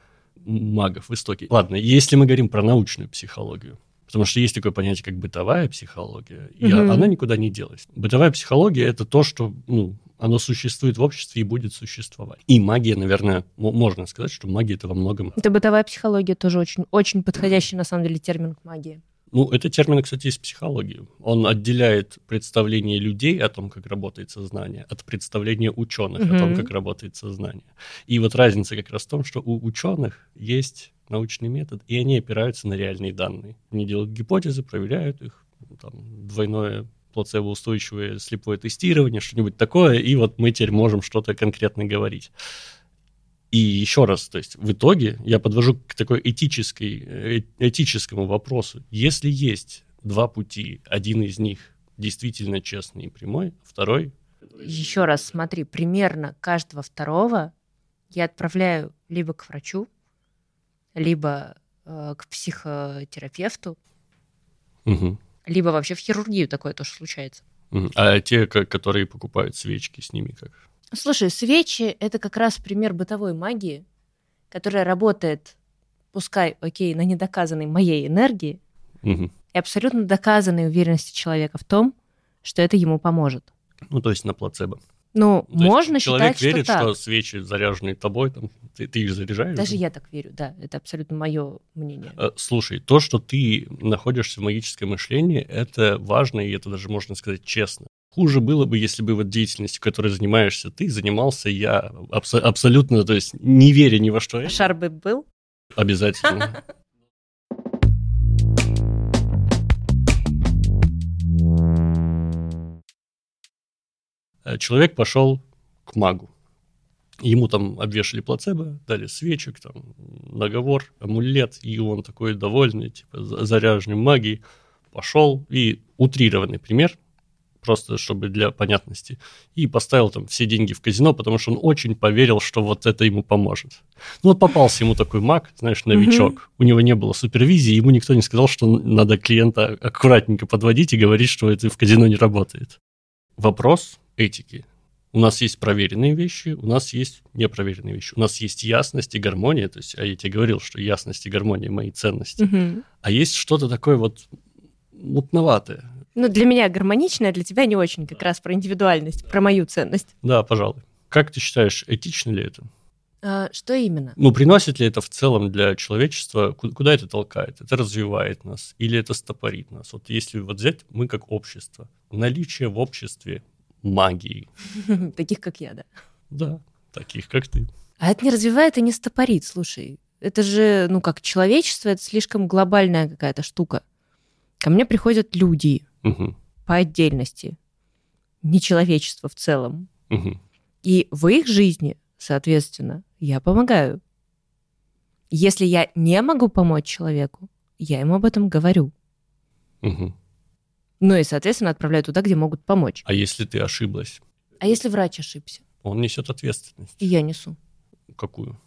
магов в истоке. Ладно, если мы говорим про научную психологию, потому что есть такое понятие, как бытовая психология, и угу. она никуда не делась. Бытовая психология это то, что ну, оно существует в обществе и будет существовать. И магия, наверное, можно сказать, что магия это во многом. Это бытовая психология тоже очень, очень подходящий на самом деле термин к магии. Ну, это термин, кстати, из психологии. Он отделяет представление людей о том, как работает сознание, от представления ученых mm-hmm. о том, как работает сознание. И вот разница как раз в том, что у ученых есть научный метод, и они опираются на реальные данные. Они делают гипотезы, проверяют их, там, двойное плацебо-устойчивое слепое тестирование, что-нибудь такое, и вот мы теперь можем что-то конкретно говорить. И еще раз, то есть в итоге я подвожу к такой этической, э, этическому вопросу. Если есть два пути, один из них действительно честный и прямой, второй... Еще раз смотри, примерно каждого второго я отправляю либо к врачу, либо э, к психотерапевту, угу. Либо вообще в хирургию такое тоже случается. А те, которые покупают свечки, с ними как? Слушай, свечи — это как раз пример бытовой магии, которая работает, пускай, окей, на недоказанной моей энергии угу. и абсолютно доказанной уверенности человека в том, что это ему поможет. Ну, то есть на плацебо. Ну, То можно человек считать, верит, что, так. что свечи, заряженные тобой, там, ты, ты их заряжаешь? Даже я так верю, да. Это абсолютно мое мнение. Э, слушай, то, что ты находишься в магическом мышлении, это важно, и это даже можно сказать честно. Хуже было бы, если бы вот деятельностью, которой занимаешься ты, занимался я абс- абсолютно, то есть не веря ни во что. А шар бы был? Обязательно. Человек пошел к магу. Ему там обвешали плацебо, дали свечек, там, наговор, амулет, и он такой довольный, типа, заряженный магией, пошел, и утрированный пример, просто чтобы для понятности, и поставил там все деньги в казино, потому что он очень поверил, что вот это ему поможет. Ну вот попался ему такой маг, знаешь, новичок, mm-hmm. у него не было супервизии, ему никто не сказал, что надо клиента аккуратненько подводить и говорить, что это в казино не работает. Вопрос этики. У нас есть проверенные вещи, у нас есть непроверенные вещи. У нас есть ясность и гармония, то есть, а я тебе говорил, что ясность и гармония мои ценности. Угу. А есть что-то такое вот мутноватое. Ну, для меня гармоничное, а для тебя не очень, как раз про индивидуальность, про мою ценность. Да, пожалуй. Как ты считаешь, этично ли это? А, что именно? Ну, приносит ли это в целом для человечества, куда это толкает? Это развивает нас или это стопорит нас? Вот если вот взять мы как общество, наличие в обществе магии. Таких, как я, да? Да, таких, как ты. А это не развивает и не стопорит, слушай. Это же, ну, как человечество, это слишком глобальная какая-то штука. Ко мне приходят люди угу. по отдельности, не человечество в целом. Угу. И в их жизни, соответственно, я помогаю. Если я не могу помочь человеку, я ему об этом говорю. Угу. Ну и, соответственно, отправляю туда, где могут помочь. А если ты ошиблась? А если врач ошибся? Он несет ответственность. И я несу. Какую?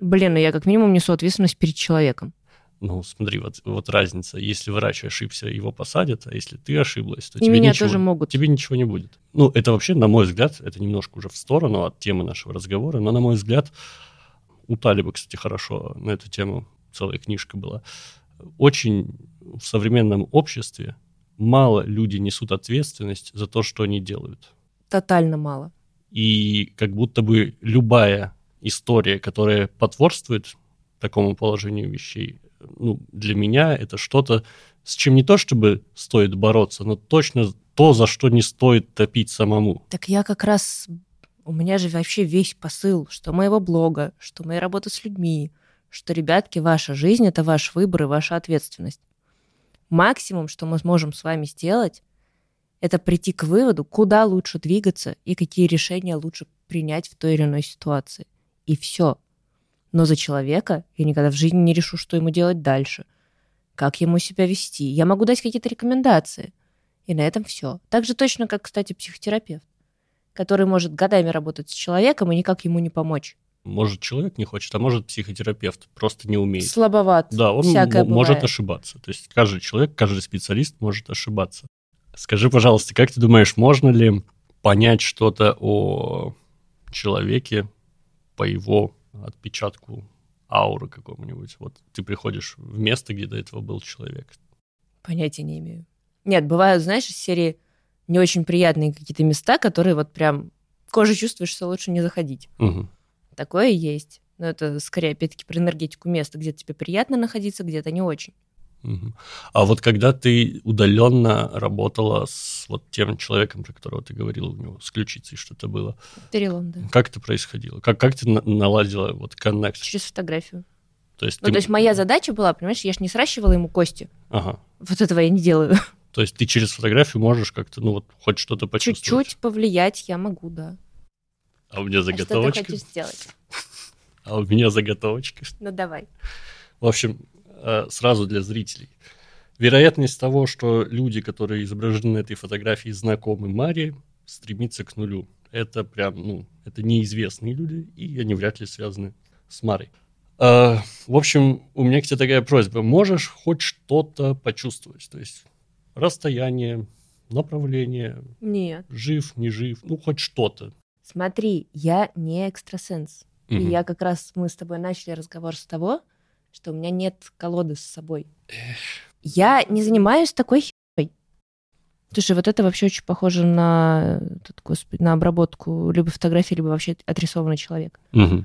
Блин, ну я как минимум несу ответственность перед человеком. Ну, смотри, вот, вот разница. Если врач ошибся, его посадят, а если ты ошиблась, то и тебе, меня ничего, тоже могут. тебе ничего не будет. Ну, это вообще, на мой взгляд, это немножко уже в сторону от темы нашего разговора, но, на мой взгляд, у Талиба, кстати, хорошо на эту тему целая книжка была. Очень в современном обществе мало люди несут ответственность за то, что они делают. Тотально мало. И как будто бы любая история, которая потворствует такому положению вещей, ну, для меня это что-то, с чем не то чтобы стоит бороться, но точно то, за что не стоит топить самому. Так я как раз... У меня же вообще весь посыл, что моего блога, что моя работа с людьми, что, ребятки, ваша жизнь — это ваш выбор и ваша ответственность. Максимум, что мы сможем с вами сделать, это прийти к выводу, куда лучше двигаться и какие решения лучше принять в той или иной ситуации. И все. Но за человека я никогда в жизни не решу, что ему делать дальше, как ему себя вести. Я могу дать какие-то рекомендации. И на этом все. Так же точно, как, кстати, психотерапевт, который может годами работать с человеком и никак ему не помочь. Может, человек не хочет, а может, психотерапевт просто не умеет. Слабоват. Да, он может ошибаться. То есть каждый человек, каждый специалист может ошибаться. Скажи, пожалуйста, как ты думаешь, можно ли понять что-то о человеке по его отпечатку ауры какому-нибудь? Вот ты приходишь в место, где до этого был человек. Понятия не имею. Нет, бывают, знаешь, из серии не очень приятные какие-то места, которые вот прям кожей чувствуешь, что лучше не заходить. Угу. Такое есть. Но это скорее, опять-таки, про энергетику места, где тебе приятно находиться, где-то не очень. А вот когда ты удаленно работала с вот тем человеком, про которого ты говорила, у него с ключицей что-то было. Перелом, да. Как это происходило? Как, как ты наладила вот коннект? Через фотографию. То есть, ну, ты... то есть моя задача была, понимаешь, я же не сращивала ему кости. Ага. Вот этого я не делаю. То есть ты через фотографию можешь как-то, ну вот, хоть что-то почувствовать? Чуть-чуть повлиять я могу, да. А у меня заготовочка. А что ты хочешь сделать? А у меня заготовочка. Ну, давай. В общем, э, сразу для зрителей. Вероятность того, что люди, которые изображены на этой фотографии, знакомы Маре, стремится к нулю. Это прям, ну, это неизвестные люди, и они вряд ли связаны с Марой. Uh, в общем, у меня к тебе такая просьба. Можешь хоть что-то почувствовать? То есть расстояние, направление. Нет. Жив, не жив, ну хоть что-то. Смотри, я не экстрасенс. Угу. И я как раз, мы с тобой начали разговор с того, что у меня нет колоды с собой. Эх. Я не занимаюсь такой херой. Слушай, вот это вообще очень похоже на, господи, на обработку либо фотографии, либо вообще отрисованный человек. Угу.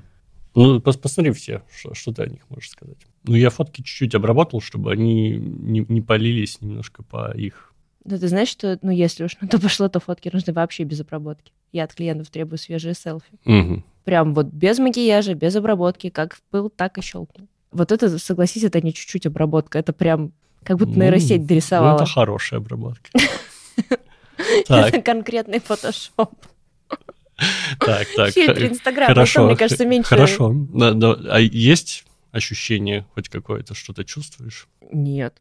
Ну, посмотри все, что, что ты о них можешь сказать. Ну, я фотки чуть-чуть обработал, чтобы они не, не полились немножко по их. Да ты знаешь, что, ну, если уж на то пошло, то фотки нужны вообще без обработки. Я от клиентов требую свежие селфи. Угу. Прям вот без макияжа, без обработки, как был, так и щелкнул. Вот это, согласись, это не чуть-чуть обработка, это прям как будто нейросеть дорисовала. Ну, это хорошая обработка. Это конкретный фотошоп. Так, так. Фильтр Инстаграм, хорошо, мне кажется, меньше. Хорошо. А есть ощущение хоть какое-то, что ты чувствуешь? Нет.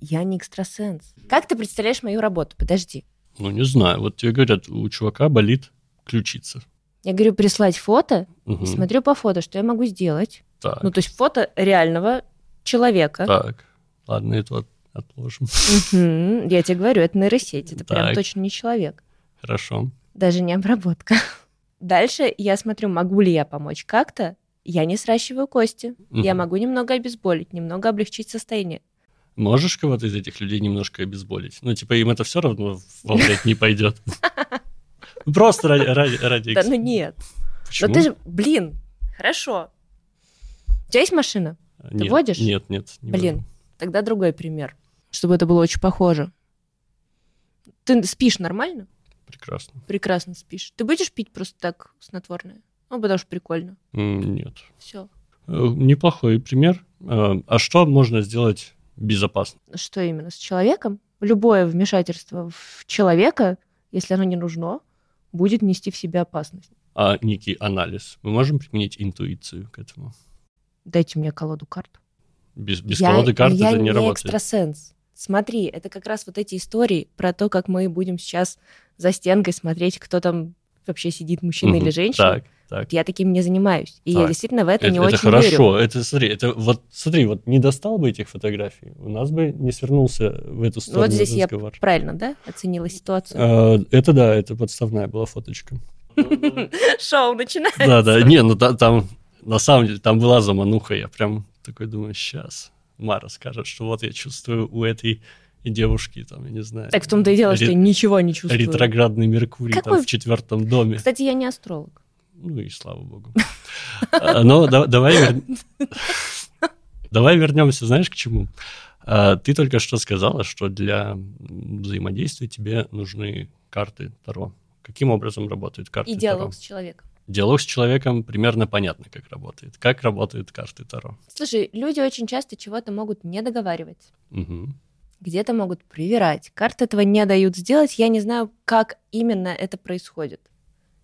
Я не экстрасенс. Как ты представляешь мою работу? Подожди. Ну, не знаю. Вот тебе говорят, у чувака болит ключица. Я говорю, прислать фото, угу. и смотрю по фото, что я могу сделать. Так. Ну, то есть фото реального человека. Так, ладно, это вот отложим. Угу. Я тебе говорю, это нейросеть, это так. прям точно не человек. Хорошо. Даже не обработка. Дальше я смотрю, могу ли я помочь как-то. Я не сращиваю кости. Угу. Я могу немного обезболить, немного облегчить состояние. Можешь кого-то из этих людей немножко обезболить? Ну, типа, им это все равно во не пойдет. Просто ради, ради, ради Да ну нет. Почему? Но ты же, блин, хорошо. У тебя есть машина? Ты нет, водишь? Нет, нет. Не блин, вожу. тогда другой пример, чтобы это было очень похоже. Ты спишь нормально? Прекрасно. Прекрасно спишь. Ты будешь пить просто так снотворное? Ну, потому что прикольно. Нет. Все. Э, неплохой пример. Э, а что можно сделать безопасно? Что именно? С человеком? Любое вмешательство в человека, если оно не нужно, будет нести в себе опасность. А некий анализ? Мы можем применить интуицию к этому? Дайте мне колоду карт. Без, без я, колоды карт я это не, не работает. экстрасенс. Смотри, это как раз вот эти истории про то, как мы будем сейчас за стенкой смотреть, кто там вообще сидит, мужчина угу. или женщина. Так, так. Я таким не занимаюсь. И так. я действительно в это, это не это очень хорошо. верю. Это смотри, это вот смотри, вот не достал бы этих фотографий, у нас бы не свернулся в эту сторону Вот здесь разговор. я правильно, да, оценила ситуацию? А, это да, это подставная была фоточка. Шоу начинается. Да, да, не, ну там на самом деле там была замануха, я прям такой думаю, сейчас Мара скажет, что вот я чувствую у этой и девушки, там, я не знаю. Так в том-то и дело, что я ничего не чувствую. Ретроградный Меркурий Какой? там в четвертом доме. Кстати, я не астролог. Ну и слава богу. А, но давай давай вернемся, знаешь, к чему? А, ты только что сказала, что для взаимодействия тебе нужны карты Таро. Каким образом работают карты И диалог с человеком. Диалог с человеком примерно понятно, как работает. Как работают карты Таро? Слушай, люди очень часто чего-то могут не договаривать. Угу где-то могут привирать. Карты этого не дают сделать. Я не знаю, как именно это происходит.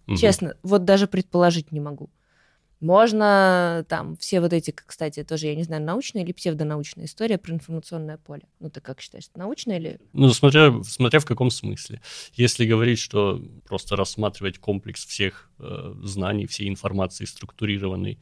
Угу. Честно, вот даже предположить не могу. Можно там все вот эти, кстати, тоже, я не знаю, научная или псевдонаучная история про информационное поле. Ну, ты как считаешь, научная или... Ну, смотря, смотря в каком смысле. Если говорить, что просто рассматривать комплекс всех э, знаний, всей информации структурированной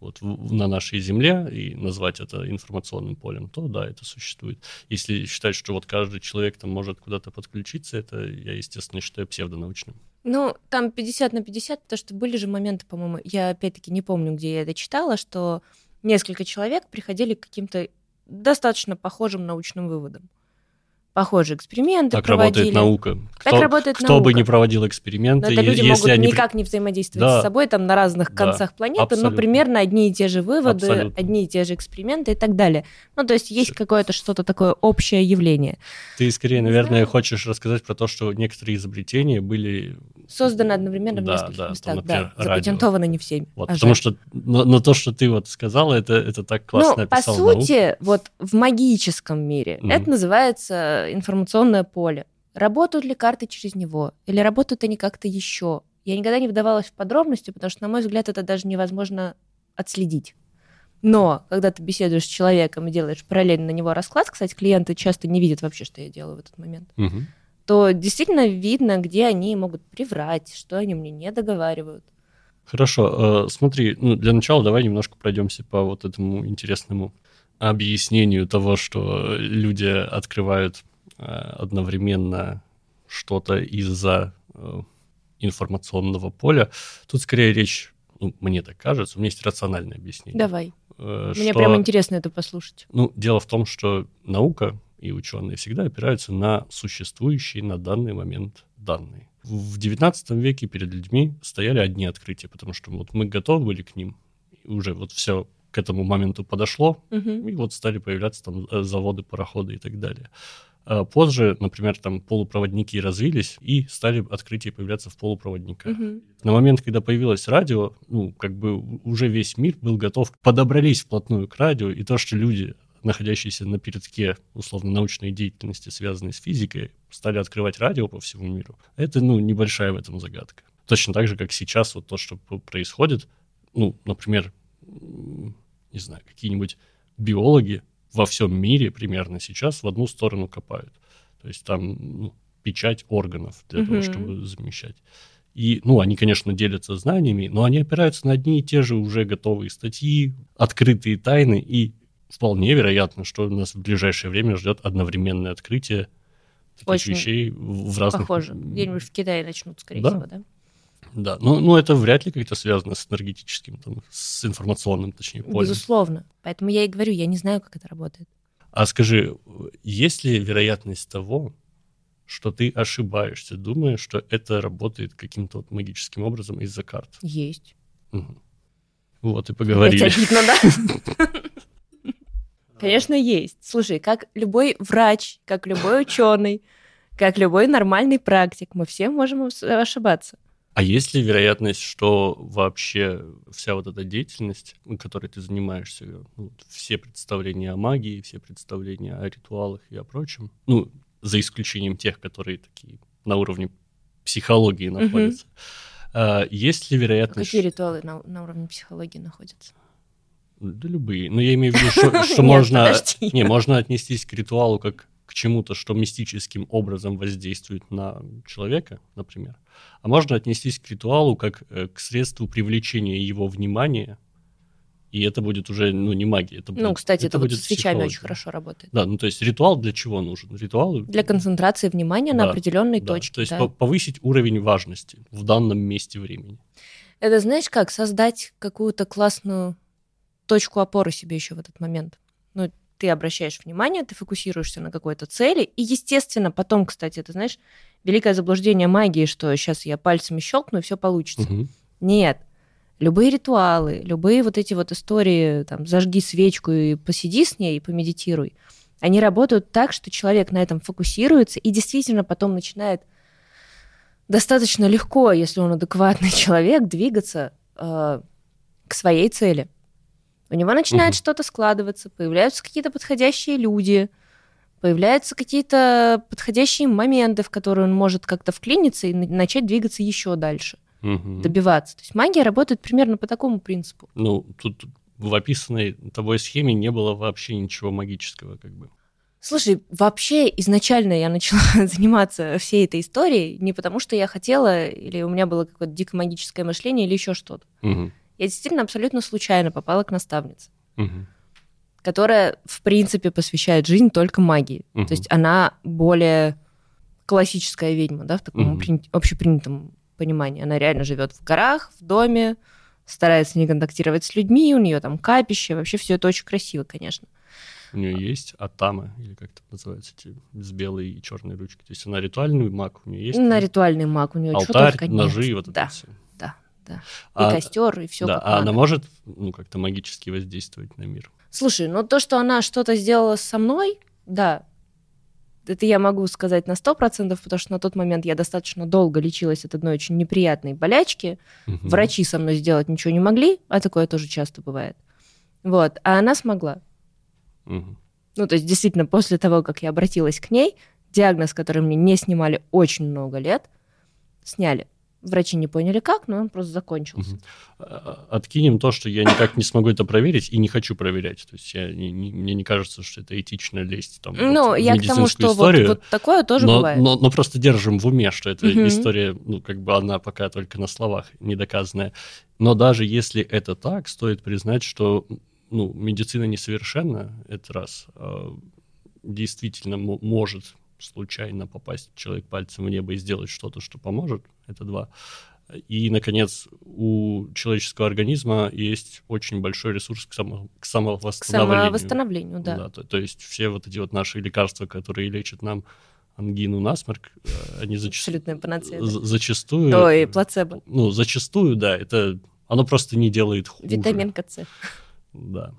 вот в, на нашей Земле и назвать это информационным полем, то да, это существует. Если считать, что вот каждый человек там может куда-то подключиться, это я, естественно, считаю псевдонаучным. Ну, там 50 на 50, потому что были же моменты, по-моему, я опять-таки не помню, где я это читала, что несколько человек приходили к каким-то достаточно похожим научным выводам. Похожие эксперименты так проводили. работает наука. Так кто, работает кто наука. бы не проводил эксперименты, но это люди если могут они... никак не взаимодействовать Да. с собой там на разных Да, концах планеты, абсолютно. но примерно одни и те же выводы, Абсолютно. одни и те же эксперименты и так далее. Ну, то есть есть какое-то что-то такое общее явление. Ты скорее, наверное, знаю. хочешь рассказать про то, что некоторые изобретения были... Созданы одновременно в Да, нескольких да, там, местах. например, да, радио. запатентованы не всеми. Вот, а потому жаль. что но, но то, что ты вот сказала, это, это так классно ну, по описал науку. сути, вот в магическом мире Мгм. это называется информационное поле. Работают ли карты через него? Или работают они как-то еще? Я никогда не вдавалась в подробности, потому что, на мой взгляд, это даже невозможно отследить. Но когда ты беседуешь с человеком и делаешь параллельно на него расклад, кстати, клиенты часто не видят вообще, что я делаю в этот момент, Мгм. то действительно видно, где они могут приврать, что они мне не договаривают. Хорошо, э, смотри, ну, для начала давай немножко пройдемся по вот этому интересному объяснению того, что люди открывают одновременно что-то из-за э, информационного поля. Тут скорее речь, ну, мне так кажется, у меня есть рациональное объяснение. Давай. Э, Мне что- прям интересно это послушать. Ну, дело в том, что наука и ученые всегда опираются на существующие на данный момент данные. В XIX веке перед людьми стояли одни открытия, потому что вот мы готовы были к ним, и уже вот все к этому моменту подошло, Мгм. и вот стали появляться там э, заводы, пароходы и так далее. А Позже, например, там полупроводники развились и стали открытия появляться в полупроводниках. Мгм. На момент, когда появилось радио, ну, как бы уже весь мир был готов, подобрались вплотную к радио, и то, что люди, находящиеся на передке, условно, научной деятельности, связанной с физикой, стали открывать радио по всему миру, это, ну, небольшая в этом загадка. Точно так же, как сейчас вот то, что происходит, ну, например, не знаю, какие-нибудь биологи во всем мире примерно сейчас в одну сторону копают. То есть там ну, печать органов для того, Мгм. чтобы замещать. И, ну, они, конечно, делятся знаниями, но они опираются на одни и те же уже готовые статьи, открытые тайны, и вполне вероятно, что нас в ближайшее время ждет одновременное открытие таких Очень вещей в в разных... Похоже. Где-нибудь в Китае начнут, скорее Да. всего, да? Да, ну, ну это вряд ли как-то связано с энергетическим, там, с информационным, точнее, полем. Безусловно. Поэтому я и говорю, я не знаю, как это работает. А скажи, есть ли вероятность того, что ты ошибаешься, думая, что это работает каким-то вот магическим образом из-за карт? Есть. Мгм. Вот и поговорили. Опять обидно, да? Конечно, есть. Слушай, как любой врач, как любой ученый, как любой нормальный практик, мы все можем ошибаться. А есть ли вероятность, что вообще вся вот эта деятельность, ну, которой ты занимаешься, ну, все представления о магии, все представления о ритуалах и о прочем, ну, за исключением тех, которые такие на уровне психологии находятся, а, есть ли А вероятность... Какие ритуалы на, на уровне психологии находятся? Да любые. Но я имею в виду, что, можно, не, можно отнестись к ритуалу как чему-то, что мистическим образом воздействует на человека, например. А можно отнестись к ритуалу как э, к средству привлечения его внимания, и это будет уже, ну, не магия. Это Ну, будет- кстати, это, вот будет с свечами очень хорошо работает. Да, ну то есть ритуал для чего нужен? Ритуал Для концентрации внимания на Да, определенной да, точке. То есть да. по- повысить уровень важности в данном месте времени. Это знаешь как? Создать какую-то классную точку опоры себе еще в этот момент. Ну, ты обращаешь внимание, ты фокусируешься на какой-то цели, и, естественно, потом, кстати, это, знаешь, великое заблуждение магии, что сейчас я пальцами щелкну, и все получится. Мгм. Нет. Любые ритуалы, любые вот эти вот истории, там, зажги свечку и посиди с ней, и помедитируй, они работают так, что человек на этом фокусируется и действительно потом начинает достаточно легко, если он адекватный человек, двигаться э, к своей цели. У него начинает Мгм. что-то складываться, появляются какие-то подходящие люди, появляются какие-то подходящие моменты, в которые он может как-то вклиниться и на- начать двигаться еще дальше Мгм. добиваться. То есть магия работает примерно по такому принципу. Ну, тут в описанной тобой схеме не было вообще ничего магического, как бы. Слушай, вообще изначально я начала заниматься всей этой историей не потому, что я хотела, или у меня было какое-то дико магическое мышление, или еще что-то. Мгм. Я действительно абсолютно случайно попала к наставнице, Мгм. которая, в принципе, посвящает жизнь только магии. Мгм. То есть она более классическая ведьма, да, в таком при- общепринятом понимании. Она реально живет в горах, в доме, старается не контактировать с людьми, у нее там капище, вообще все это очень красиво, конечно. у нее есть, атама, или как это называется, эти с белой и черной ручкой. То есть она ритуальный маг у нее есть? На ритуальный маг у нее Алтарь, ножи, вот да. это все. Да, да. А, и костер, и все. Да, а надо. она может ну, как-то магически воздействовать на мир? Слушай, ну то, что она что-то сделала со мной, да, это я могу сказать на 100%, потому что на тот момент я достаточно долго лечилась от одной очень неприятной болячки. Угу. Врачи со мной сделать ничего не могли, а такое тоже часто бывает. Вот. А она смогла. Угу. Ну, то есть, действительно, после того, как я обратилась к ней, диагноз, который мне не снимали очень много лет, сняли. Врачи не поняли как, но он просто закончился. Угу. Откинем то, что я никак не смогу это проверить и не хочу проверять. То есть я, не, не, мне не кажется, что это этично лезть там, ну, вот, я к тому, что историю, вот, вот такое тоже но, бывает. Но, но просто держим в уме, что эта угу. история, ну, как бы она пока только на словах недоказанная. Но даже если это так, стоит признать, что ну, медицина несовершенна, это раз. А действительно может случайно попасть человек пальцем в небо и сделать что-то, что поможет, это два. И, наконец, у человеческого организма есть очень большой ресурс к, само, к самовосстановлению. К самовосстановлению, да. да то, то есть все вот эти вот наши лекарства, которые лечат нам ангину, насморк, э, они зачастую... Абсолютная панацея. Да. Зачастую... Ой, плацебо. Ну, зачастую, да, это... Оно просто не делает хуже. Витаминка С. Да.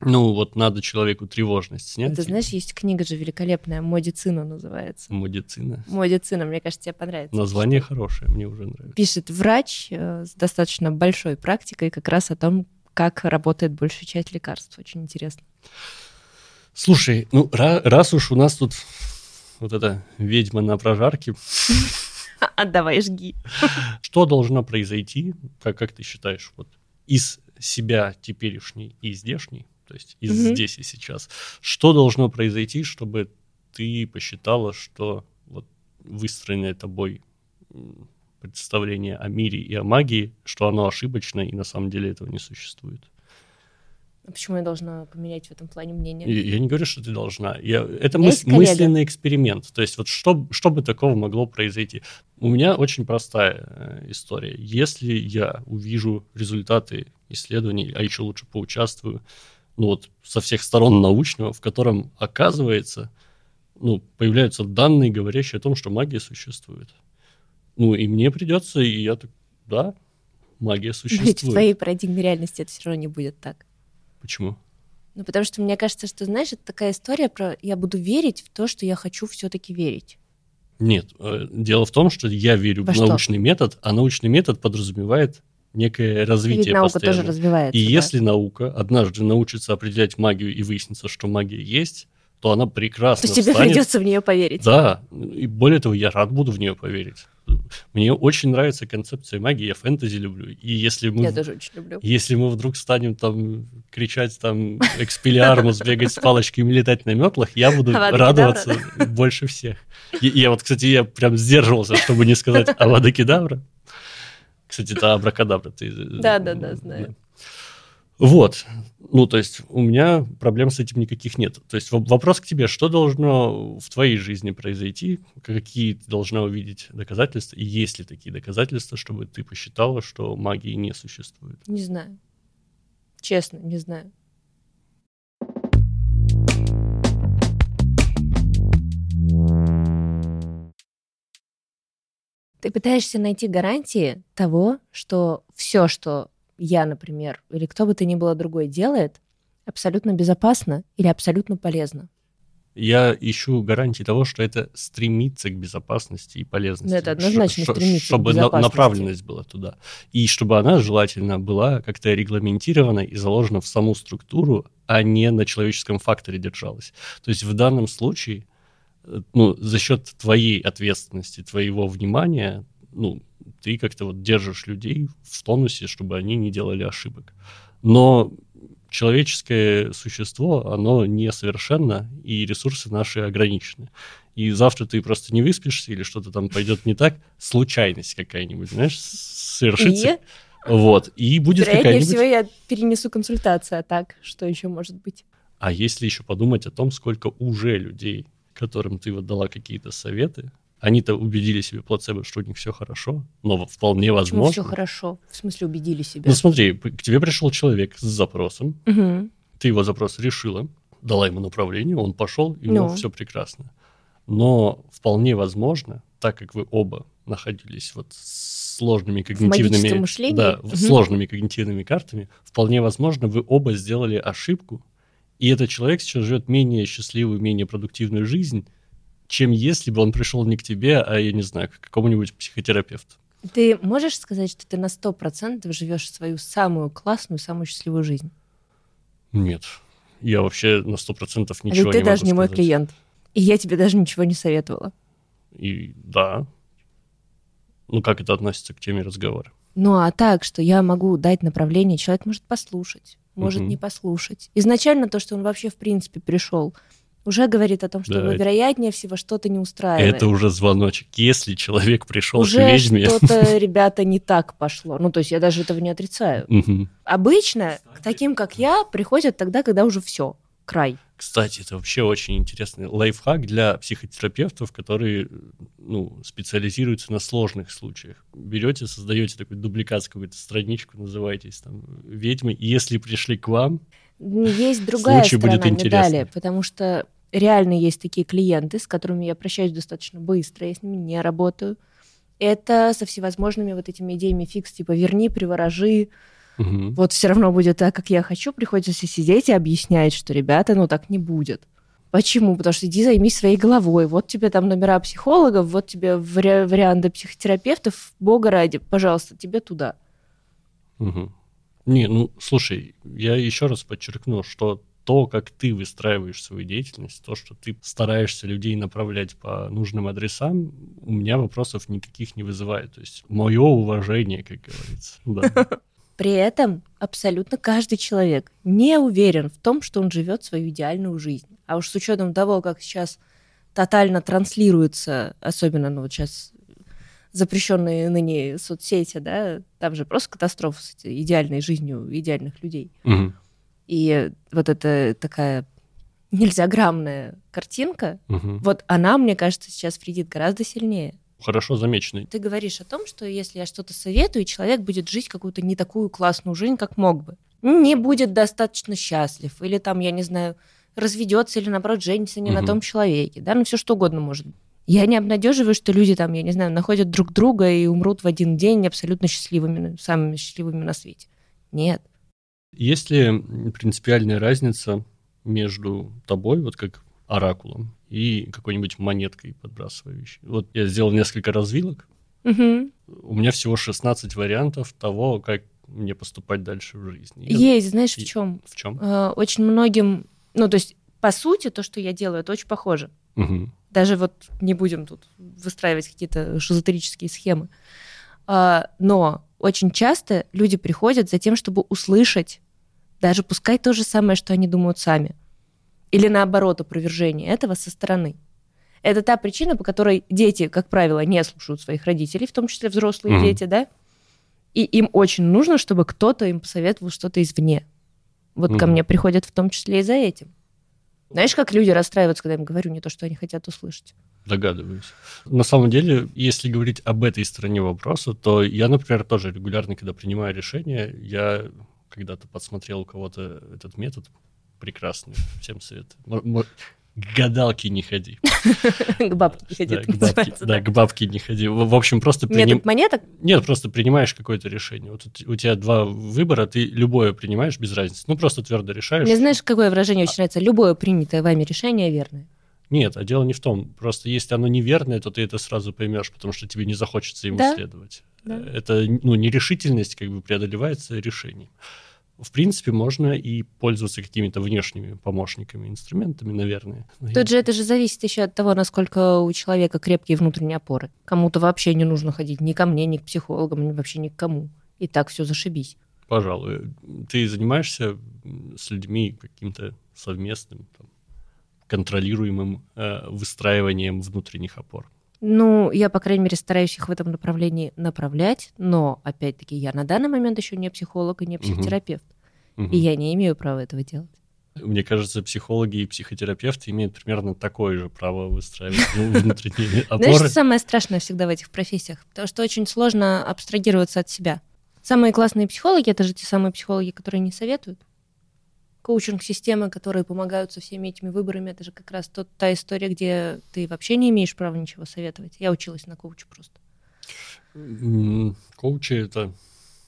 Ну, вот надо человеку тревожность снять. Ты знаешь, есть книга же великолепная, «Модицина» называется. «Модицина»? «Модицина», мне кажется, тебе понравится. Название хорошее, мне уже нравится. Пишет врач э, с достаточно большой практикой как раз о том, как работает большая часть лекарств. Очень интересно. Слушай, ну, раз уж у нас тут вот эта ведьма на прожарке... Отдавай, жги. Что должно произойти, как, как ты считаешь, вот из себя теперешней и здешней, то есть из mm-hmm. здесь и сейчас. Что должно произойти, чтобы ты посчитала, что вот выстроенное тобой представление о мире и о магии, что оно ошибочно, и на самом деле этого не существует? А почему я должна поменять в этом плане мнение? Я, я не говорю, что ты должна. Я, это мыс, мысленный эксперимент. То есть вот что, что бы такого могло произойти? У меня очень простая э, история. Если я увижу результаты исследований, а еще лучше поучаствую, ну вот со всех сторон научного, в котором, оказывается, ну, появляются данные, говорящие о том, что магия существует. Ну, и мне придется, и я так, да, магия существует. Ведь в твоей парадигме реальности это все равно не будет так. Почему? Ну, потому что мне кажется, что, знаешь, это такая история про я буду верить в то, что я хочу все-таки верить. Нет, э, дело в том, что я верю Во в что? научный метод, а научный метод подразумевает некое развитие Ведь наука постоянно. тоже развивается. И да? если наука однажды научится определять магию и выяснится, что магия есть, то она прекрасно То тебе встанет. придется в нее поверить. Да, и более того, я рад буду в нее поверить. Мне очень нравится концепция магии, я фэнтези люблю. И если мы... Я тоже очень люблю. Если мы вдруг станем там кричать там экспелиармус, бегать с палочками, летать на метлах, я буду радоваться больше всех. Я вот, кстати, я прям сдерживался, чтобы не сказать Авада Кедавра. Кстати, это абракадабра. Ты... Да, да, да, знаю. Вот. Ну, то есть у меня проблем с этим никаких нет. То есть вопрос к тебе, что должно в твоей жизни произойти, какие ты должна увидеть доказательства, и есть ли такие доказательства, чтобы ты посчитала, что магии не существует? Не знаю. Честно, не знаю. Ты пытаешься найти гарантии того, что все, что я, например, или кто бы то ни было другой делает, абсолютно безопасно или абсолютно полезно. Я ищу гарантии того, что это стремится к безопасности и полезности. Ну, это однозначно Ш- стремится Чтобы к безопасности. направленность была туда. И чтобы она желательно была как-то регламентирована и заложена в саму структуру, а не на человеческом факторе держалась. То есть в данном случае ну, за счет твоей ответственности, твоего внимания, ну, ты как-то вот держишь людей в тонусе, чтобы они не делали ошибок. Но человеческое существо, оно несовершенно, и ресурсы наши ограничены. И завтра ты просто не выспишься или что-то там пойдет не так, случайность какая-нибудь, знаешь, совершится. И? Вот, и будет Вероятнее всего я перенесу консультацию, а так, что еще может быть? А если еще подумать о том, сколько уже людей, которым ты вот дала какие-то советы, они-то убедили себе плацебо, что у них все хорошо, но вполне возможно. Почему все хорошо? В смысле убедили себя? Ну смотри, к тебе пришел человек с запросом, угу. ты его запрос решила, дала ему направление, он пошел, и у него ну. все прекрасно. Но вполне возможно, так как вы оба находились вот с сложными когнитивными, да, угу. сложными когнитивными картами, вполне возможно, вы оба сделали ошибку, и этот человек сейчас живет менее счастливую, менее продуктивную жизнь, чем если бы он пришел не к тебе, а, я не знаю, к какому-нибудь психотерапевту. Ты можешь сказать, что ты на сто процентов живешь свою самую классную, самую счастливую жизнь? Нет. Я вообще на сто процентов ничего а ты не даже не мой клиент. И я тебе даже ничего не советовала. И да. Ну, как это относится к теме разговора? Ну, а так, что я могу дать направление, человек может послушать, может угу. не послушать. Изначально то, что он вообще в принципе пришел уже говорит о том, что да. вероятнее всего что-то не устраивает. Это уже звоночек. Если человек пришел уже к ведьме... что-то, ребята, не так пошло. Ну, то есть я даже этого не отрицаю. Угу. Обычно к таким, как я, приходят тогда, когда уже все, край. Кстати, это вообще очень интересный лайфхак для психотерапевтов, которые ну, специализируются на сложных случаях. Берете, создаете такой дубликат, какую-то страничку, называетесь там ведьмой, и если пришли к вам, есть другая Случай сторона будет медали, потому что реально есть такие клиенты, с которыми я прощаюсь достаточно быстро, я с ними не работаю. Это со всевозможными вот этими идеями фикс, типа верни, приворожи, угу. вот все равно будет так, как я хочу, приходится сидеть и объяснять, что, ребята, ну так не будет. Почему? Потому что иди займись своей головой. Вот тебе там номера психологов, вот тебе вари- варианты психотерапевтов. Бога ради, пожалуйста, тебе туда. Угу. Не, ну, слушай, я еще раз подчеркну, что то, как ты выстраиваешь свою деятельность, то, что ты стараешься людей направлять по нужным адресам, у меня вопросов никаких не вызывает. То есть мое уважение, как говорится. Да. При этом абсолютно каждый человек не уверен в том, что он живет свою идеальную жизнь. А уж с учетом того, как сейчас тотально транслируется, особенно ну, вот сейчас запрещенные ныне соцсети, да, там же просто катастрофа с идеальной жизнью идеальных людей. Угу. И вот эта такая нельзя граммная картинка, угу. вот она, мне кажется, сейчас вредит гораздо сильнее. Хорошо замечено. Ты говоришь о том, что если я что-то советую, человек будет жить какую-то не такую классную жизнь, как мог бы. Не будет достаточно счастлив, или там, я не знаю, разведется, или наоборот, женится не угу. на том человеке, да, ну все что угодно может быть. Я не обнадеживаю, что люди там, я не знаю, находят друг друга и умрут в один день абсолютно счастливыми, самыми счастливыми на свете. Нет. Есть ли принципиальная разница между тобой, вот как оракулом, и какой-нибудь монеткой подбрасывающей? Вот я сделал несколько развилок. Угу. У меня всего 16 вариантов того, как мне поступать дальше в жизни. Есть, знаешь, в чем? В чем? Э, очень многим, ну, то есть, по сути, то, что я делаю, это очень похоже. Угу. Даже вот не будем тут выстраивать какие-то шизотерические схемы. А, но очень часто люди приходят за тем, чтобы услышать, даже пускай то же самое, что они думают сами. Или наоборот, опровержение этого со стороны. Это та причина, по которой дети, как правило, не слушают своих родителей, в том числе взрослые mm-hmm. дети, да? И им очень нужно, чтобы кто-то им посоветовал что-то извне. Вот mm-hmm. ко мне приходят в том числе и за этим. Знаешь, как люди расстраиваются, когда я им говорю не то, что они хотят услышать? Догадываюсь. На самом деле, если говорить об этой стороне вопроса, то я, например, тоже регулярно, когда принимаю решения, я когда-то подсмотрел у кого-то этот метод прекрасный, всем советую к гадалке не ходи. К бабке не ходи. Да, к бабке, да, к бабке не ходи. В общем, просто... Метод монеток? Нет, просто принимаешь какое-то решение. Вот у тебя два выбора, ты любое принимаешь без разницы. Ну, просто твердо решаешь. Мне знаешь, какое выражение очень нравится? Любое принятое вами решение верное. Нет, а дело не в том. Просто если оно неверное, то ты это сразу поймешь, потому что тебе не захочется ему да? следовать. Да. Это ну, нерешительность как бы преодолевается решением в принципе, можно и пользоваться какими-то внешними помощниками, инструментами, наверное. Тут же это же зависит еще от того, насколько у человека крепкие внутренние опоры. Кому-то вообще не нужно ходить ни ко мне, ни к психологам, ни вообще ни к кому. И так все зашибись. Пожалуй. Ты занимаешься с людьми каким-то совместным, там, контролируемым э, выстраиванием внутренних опор? Ну, я, по крайней мере, стараюсь их в этом направлении направлять, но, опять-таки, я на данный момент еще не психолог и не психотерапевт, угу. и я не имею права этого делать. Мне кажется, психологи и психотерапевты имеют примерно такое же право выстраивать внутренние опоры. Знаешь, что самое страшное всегда в этих профессиях? Потому что очень сложно абстрагироваться от себя. Самые классные психологи — это же те самые психологи, которые не советуют. Коучинг-системы, которые помогают со всеми этими выборами. Это же как раз тот, та история, где ты вообще не имеешь права ничего советовать. Я училась на коуче просто. Коучи — это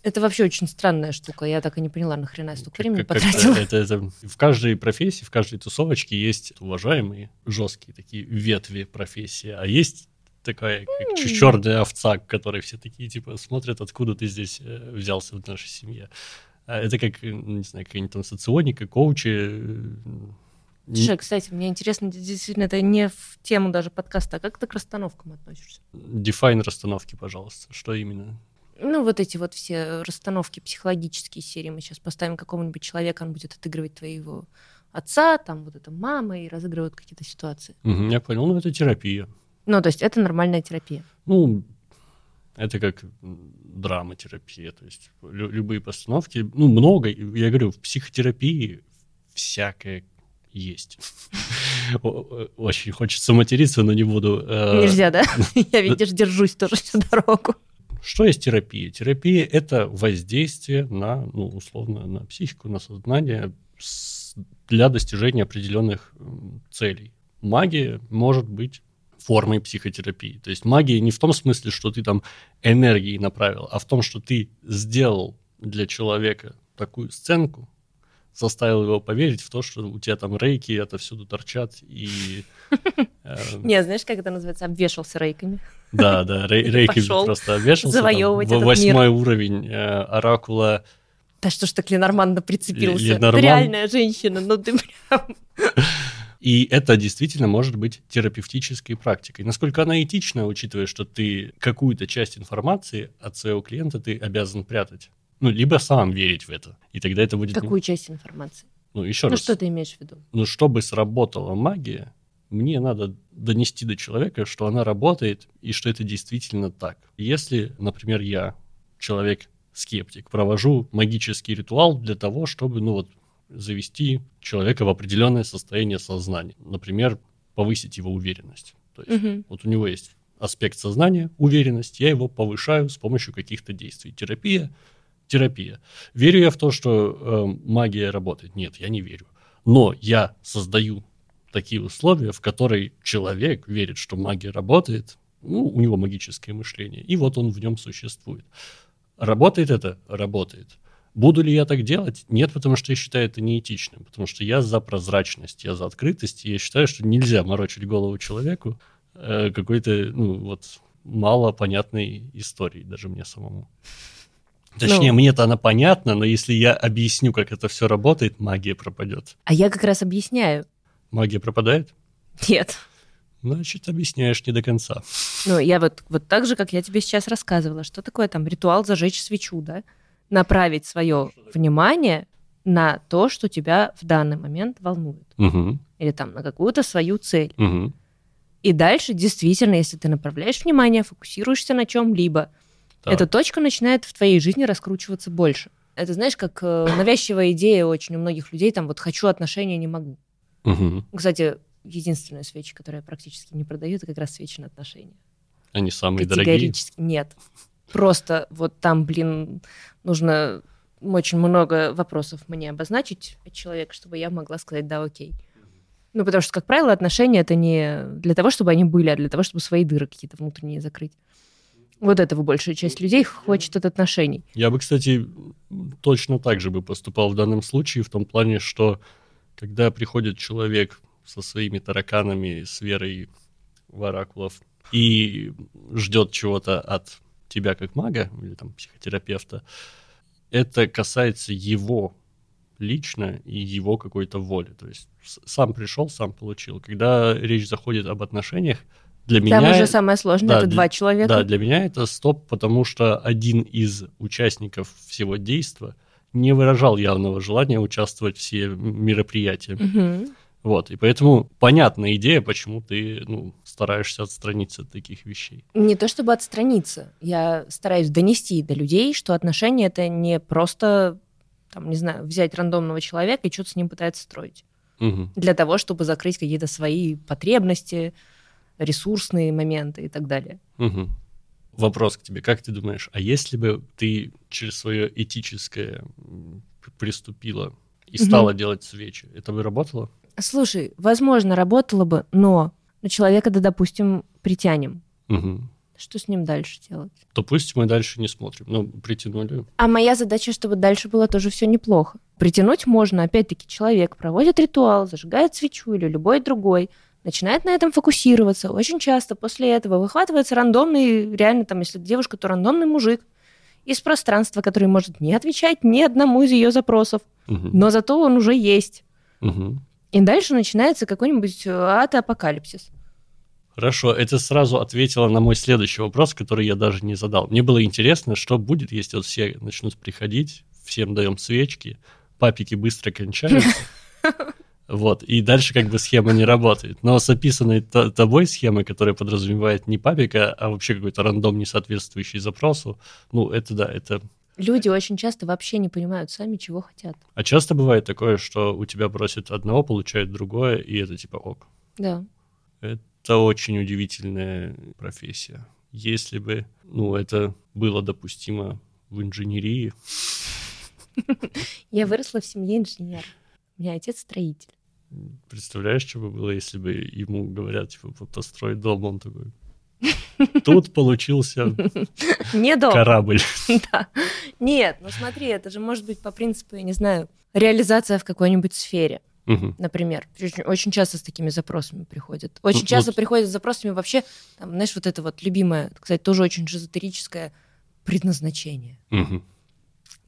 это вообще очень странная штука. Я так и не поняла, нахрена я столько времени потратила. Это, это, в каждой профессии, в каждой тусовочке есть уважаемые, жесткие такие ветви профессии, а есть такая как черная овца, которой все такие типа смотрят, откуда ты здесь э, взялся в нашей семье. А это как, не знаю, какая-нибудь там соционика, коучи. Э, Слушай, кстати, мне интересно, действительно, это не в тему даже подкаста, а как ты к расстановкам относишься? Define расстановки, пожалуйста. Что именно? Ну, вот эти вот все расстановки психологические серии. Мы сейчас поставим какого-нибудь человека, он будет отыгрывать твоего отца, там вот эта мама, и разыгрывают какие-то ситуации. Угу, я понял. Ну, это терапия. Ну, то есть это нормальная терапия. Ну, это как драматерапия. То есть лю- любые постановки, ну, много. Я говорю, в психотерапии всякое есть. Очень хочется материться, но не буду. Э, Нельзя, да? Я, видишь, держусь тоже всю дорогу. Что есть терапия? Терапия – это воздействие на, ну, условно, на психику, на сознание для достижения определенных целей. Магия может быть формой психотерапии. То есть магия не в том смысле, что ты там энергией направил, а в том, что ты сделал для человека такую сценку, заставил его поверить в то, что у тебя там рейки отовсюду торчат и... Э, не, знаешь, как это называется? Обвешался рейками. Да, да, рейки просто обвешался. Завоевывать Восьмой уровень э, оракула. Да что ж так Ленорман прицепился? реальная женщина, ну ты прям... И это действительно может быть терапевтической практикой. Насколько она этична, учитывая, что ты какую-то часть информации от своего клиента ты обязан прятать. Ну, либо сам верить в это. И тогда это будет... Какую часть информации? Ну, еще ну, раз. что ты имеешь в виду? Ну, чтобы сработала магия, мне надо донести до человека, что она работает и что это действительно так. Если, например, я, человек-скептик, провожу магический ритуал для того, чтобы, ну вот, завести человека в определенное состояние сознания. Например, повысить его уверенность. То есть угу. вот у него есть аспект сознания, уверенность, я его повышаю с помощью каких-то действий. Терапия терапия. Верю я в то, что э, магия работает? Нет, я не верю. Но я создаю такие условия, в которые человек верит, что магия работает, ну, у него магическое мышление, и вот он в нем существует. Работает это? Работает. Буду ли я так делать? Нет, потому что я считаю это неэтичным, потому что я за прозрачность, я за открытость, и я считаю, что нельзя морочить голову человеку э, какой-то, ну, вот, мало понятной истории, даже мне самому. Точнее, ну, мне-то она понятна, но если я объясню, как это все работает, магия пропадет. А я как раз объясняю. Магия пропадает? Нет. Значит, объясняешь не до конца. Ну, я вот, вот так же, как я тебе сейчас рассказывала, что такое там ритуал зажечь свечу, да? Направить свое внимание на то, что тебя в данный момент волнует. Угу. Или там на какую-то свою цель. Угу. И дальше, действительно, если ты направляешь внимание, фокусируешься на чем-либо, так. эта точка начинает в твоей жизни раскручиваться больше. Это, знаешь, как э, навязчивая идея очень у многих людей, там, вот хочу отношения, не могу. Угу. Кстати, единственная свеча, которая практически не продаю, это как раз свечи на отношения. Они самые Категорически дорогие? нет. Просто вот там, блин, нужно очень много вопросов мне обозначить от человека, чтобы я могла сказать «да, окей». Ну, потому что, как правило, отношения — это не для того, чтобы они были, а для того, чтобы свои дыры какие-то внутренние закрыть. Вот этого большая часть людей хочет от отношений. Я бы, кстати, точно так же бы поступал в данном случае, в том плане, что когда приходит человек со своими тараканами, с верой в оракулов, и ждет чего-то от тебя как мага или там психотерапевта, это касается его лично и его какой-то воли. То есть сам пришел, сам получил. Когда речь заходит об отношениях, для Там меня... уже самое сложное, да, это для, два человека. Да, для меня это стоп, потому что один из участников всего действа не выражал явного желания участвовать в все мероприятия. Угу. Вот, и поэтому понятная идея, почему ты ну, стараешься отстраниться от таких вещей. Не то чтобы отстраниться, я стараюсь донести до людей, что отношения это не просто, там, не знаю, взять рандомного человека и что-то с ним пытаться строить. Угу. Для того, чтобы закрыть какие-то свои потребности, ресурсные моменты и так далее. Угу. Вопрос к тебе. Как ты думаешь, а если бы ты через свое этическое приступила и стала угу. делать свечи. Это бы работало? Слушай, возможно, работало бы, но на человека, да, допустим, притянем. Угу. Что с ним дальше делать? Допустим, мы дальше не смотрим. Ну, притянули. А моя задача, чтобы дальше было тоже все неплохо. Притянуть можно, опять-таки, человек проводит ритуал, зажигает свечу или любой другой, начинает на этом фокусироваться. Очень часто после этого выхватывается рандомный, реально там, если девушка, то рандомный мужик из пространства, который может не отвечать ни одному из ее запросов, угу. но зато он уже есть. Угу. И дальше начинается какой-нибудь ад-апокалипсис. Хорошо, это сразу ответило на мой следующий вопрос, который я даже не задал. Мне было интересно, что будет, если вот все начнут приходить, всем даем свечки, папики быстро кончаются, вот, и дальше как бы схема не работает. Но с описанной тобой схемой, которая подразумевает не папика, а вообще какой-то рандом, не соответствующий запросу, ну, это да, это Люди очень часто вообще не понимают сами, чего хотят. А часто бывает такое, что у тебя просят одного, получают другое, и это типа ок. Да. Это очень удивительная профессия. Если бы, ну, это было допустимо в инженерии. Я выросла в семье инженера. У меня отец строитель. Представляешь, что бы было, если бы ему говорят, типа, построй дом, он такой... Тут получился корабль. Да. Нет, ну смотри, это же может быть по принципу, я не знаю, реализация в какой-нибудь сфере. Угу. Например, очень, очень часто с такими запросами приходят. Очень часто вот. приходят с запросами вообще, там, знаешь, вот это вот любимое, кстати, тоже очень эзотерическое предназначение. Угу.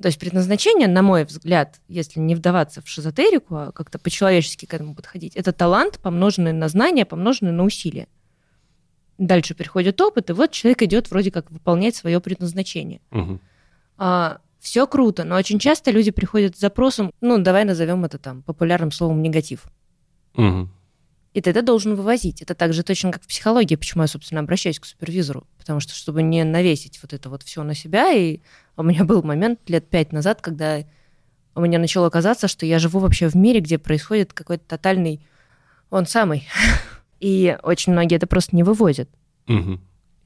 То есть предназначение, на мой взгляд, если не вдаваться в шизотерику, а как-то по-человечески к этому подходить, это талант, помноженный на знания, помноженный на усилия. Дальше приходит опыт, и вот человек идет вроде как выполнять свое предназначение. Угу. А, все круто, но очень часто люди приходят с запросом, ну, давай назовем это там популярным словом негатив. Угу. И это должен вывозить. Это также точно как в психологии, почему я, собственно, обращаюсь к супервизору. Потому что, чтобы не навесить вот это вот все на себя, и у меня был момент лет пять назад, когда у меня начало казаться, что я живу вообще в мире, где происходит какой-то тотальный... Он самый. И очень многие это просто не вывозят. Угу.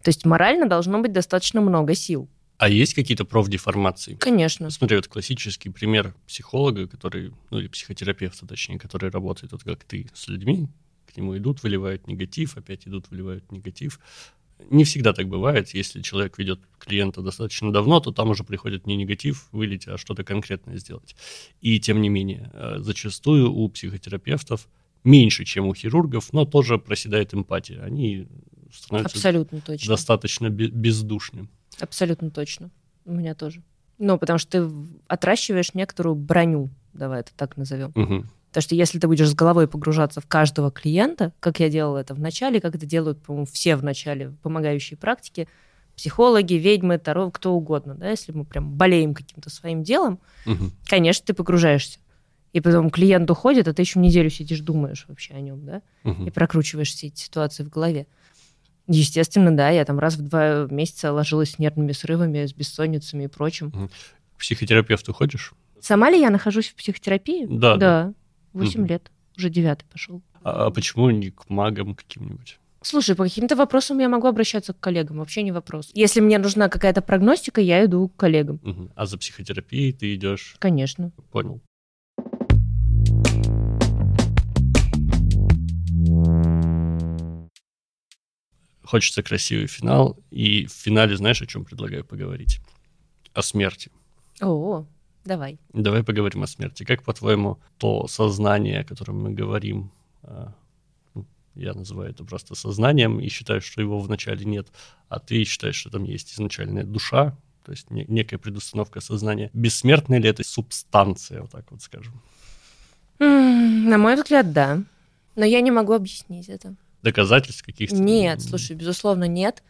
То есть морально должно быть достаточно много сил. А есть какие-то профдеформации? Конечно. Смотри, вот классический пример психолога, который, ну или психотерапевта, точнее, который работает вот как ты с людьми, к нему идут, выливают негатив, опять идут, выливают негатив. Не всегда так бывает. Если человек ведет клиента достаточно давно, то там уже приходит не негатив вылить, а что-то конкретное сделать. И тем не менее, э, зачастую у психотерапевтов меньше, чем у хирургов, но тоже проседает эмпатия. Они становятся Абсолютно точно. достаточно бездушными. Абсолютно точно. У меня тоже. Ну, потому что ты отращиваешь некоторую броню, давай это так назовем. Угу. Потому что если ты будешь с головой погружаться в каждого клиента, как я делала это в начале, как это делают, по-моему, все в начале помогающие практики, психологи, ведьмы, таро, кто угодно, да, если мы прям болеем каким-то своим делом, угу. конечно, ты погружаешься. И потом клиент уходит, а ты еще неделю сидишь, думаешь вообще о нем, да, угу. и прокручиваешь все эти ситуации в голове. Естественно, да, я там раз в два месяца ложилась с нервными срывами, с бессонницами и прочим. К психотерапевту ходишь? Сама ли я нахожусь в психотерапии? Да. Да, восемь угу. лет, уже девятый пошел. А, а почему не к магам каким-нибудь? Слушай, по каким-то вопросам я могу обращаться к коллегам, вообще не вопрос. Если мне нужна какая-то прогностика, я иду к коллегам. Угу. А за психотерапией ты идешь? Конечно. Понял. Хочется красивый финал. И в финале, знаешь, о чем предлагаю поговорить? О смерти. О, давай. Давай поговорим о смерти. Как, по-твоему, то сознание, о котором мы говорим, а, ну, я называю это просто сознанием и считаю, что его вначале нет, а ты считаешь, что там есть изначальная душа, то есть некая предустановка сознания. Бессмертная ли это субстанция, вот так вот скажем? На мой взгляд, да. Но я не могу объяснить это доказательств каких-то? Нет, слушай, безусловно, нет.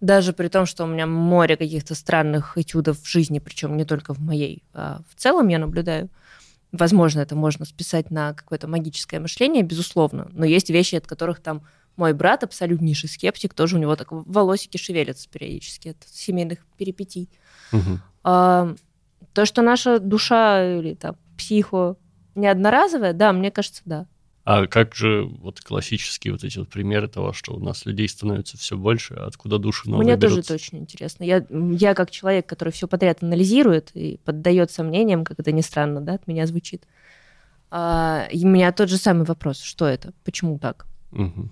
Даже при том, что у меня море каких-то странных этюдов в жизни, причем не только в моей, а в целом я наблюдаю. Возможно, это можно списать на какое-то магическое мышление, безусловно. Но есть вещи, от которых там мой брат, абсолютнейший скептик, тоже у него так волосики шевелятся периодически от семейных перипетий. Угу. А, то, что наша душа или там психо не одноразовая, да, мне кажется, да. А как же вот классические вот эти вот примеры того, что у нас людей становится все больше, откуда души новые Мне берутся? тоже это очень интересно. Я, я как человек, который все подряд анализирует и поддает сомнениям, как это ни странно, да, от меня звучит, А, и у меня тот же самый вопрос, что это, почему так? Угу.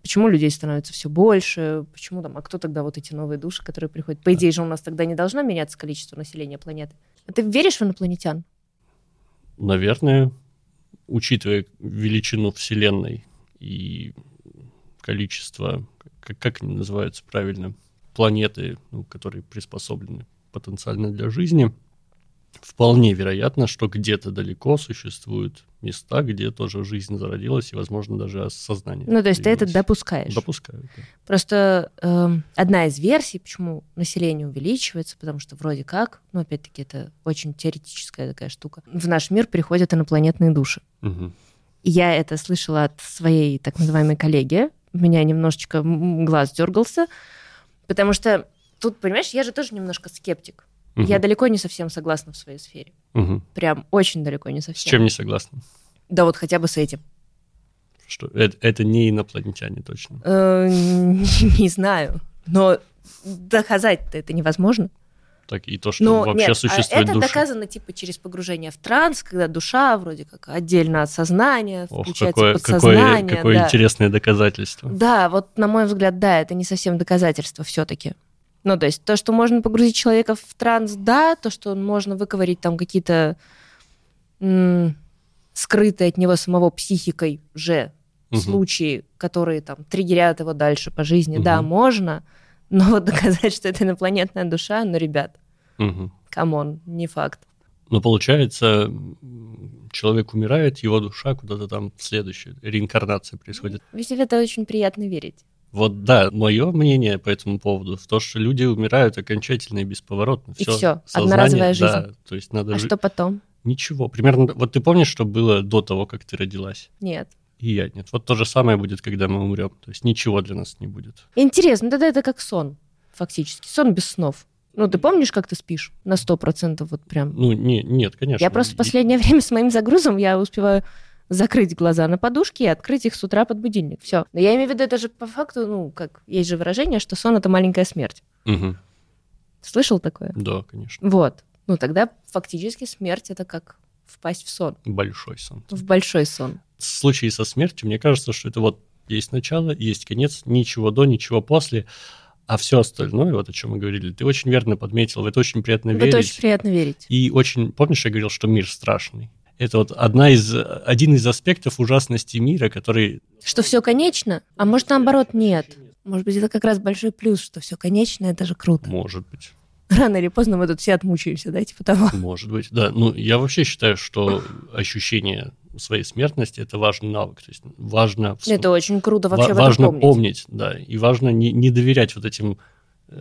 Почему людей становится все больше? Почему там, а кто тогда вот эти новые души, которые приходят? По идее же у нас тогда не должно меняться количество населения планеты. А ты веришь в инопланетян? Наверное, учитывая величину Вселенной и количество, как, как они называются правильно, планеты, ну, которые приспособлены потенциально для жизни, вполне вероятно, что где-то далеко существуют места, где тоже жизнь зародилась и, возможно, даже осознание. Ну, то есть появилось. ты это допускаешь? Допускаю, да. Просто э, одна из версий, почему население увеличивается, потому что вроде как, ну, опять-таки, это очень теоретическая такая штука, в наш мир приходят инопланетные души. Угу. Я это слышала от своей так называемой коллеги. У меня немножечко глаз дергался, потому что тут, понимаешь, я же тоже немножко скептик. Угу. Я далеко не совсем согласна в своей сфере. Угу. Прям очень далеко не совсем. С чем не согласна? Да вот хотя бы с этим. Что? Это, это не инопланетяне точно? Э, не знаю. Но доказать-то это невозможно. Так и то, что Но вообще нет, существует это душа. доказано типа через погружение в транс, когда душа вроде как отдельно от сознания, Ох, включается какое, подсознание. Какое, какое да. интересное доказательство. Да, вот на мой взгляд, да, это не совсем доказательство все-таки. Ну, то есть то, что можно погрузить человека в транс, да, то, что можно выковырить там какие-то м- скрытые от него самого психикой же угу. случаи, которые там триггерят его дальше по жизни, угу. да, можно, но вот доказать, что это инопланетная душа, ну, ребят, угу. come on, не факт. Но получается, человек умирает, его душа куда-то там следующая, реинкарнация происходит. Ведь в это очень приятно верить. Вот да, мое мнение по этому поводу в том, что люди умирают окончательно и бесповоротно. И все, все одноразовая жизнь. Да, то есть надо а жить. что потом? Ничего. Примерно, вот ты помнишь, что было до того, как ты родилась? Нет. И я нет. Вот то же самое будет, когда мы умрем. То есть ничего для нас не будет. Интересно, тогда это как сон, фактически. Сон без снов. Ну, ты помнишь, как ты спишь? На сто процентов вот прям. Ну, не, нет, конечно. Я просто в последнее время с моим загрузом я успеваю закрыть глаза на подушке и открыть их с утра под будильник. Все. Но я имею в виду, это же по факту, ну, как есть же выражение, что сон это маленькая смерть. Угу. Слышал такое? Да, конечно. Вот. Ну, тогда фактически смерть это как впасть в сон. Большой сон. В большой сон. В случае со смертью, мне кажется, что это вот есть начало, есть конец, ничего до, ничего после. А все остальное, вот о чем мы говорили, ты очень верно подметил, в это очень приятно в верить. Это очень приятно верить. И очень, помнишь, я говорил, что мир страшный? Это вот одна из, один из аспектов ужасности мира, который... Что все конечно, а может наоборот нет. Может быть, это как раз большой плюс, что все конечно, это же круто. Может быть. Рано или поздно мы тут все отмучаемся, да, типа того. Может быть, да. Ну, я вообще считаю, что ощущение своей смертности это важный навык. То есть важно... Это очень круто вообще Важно помнить. помнить, да. И важно не, не доверять вот этим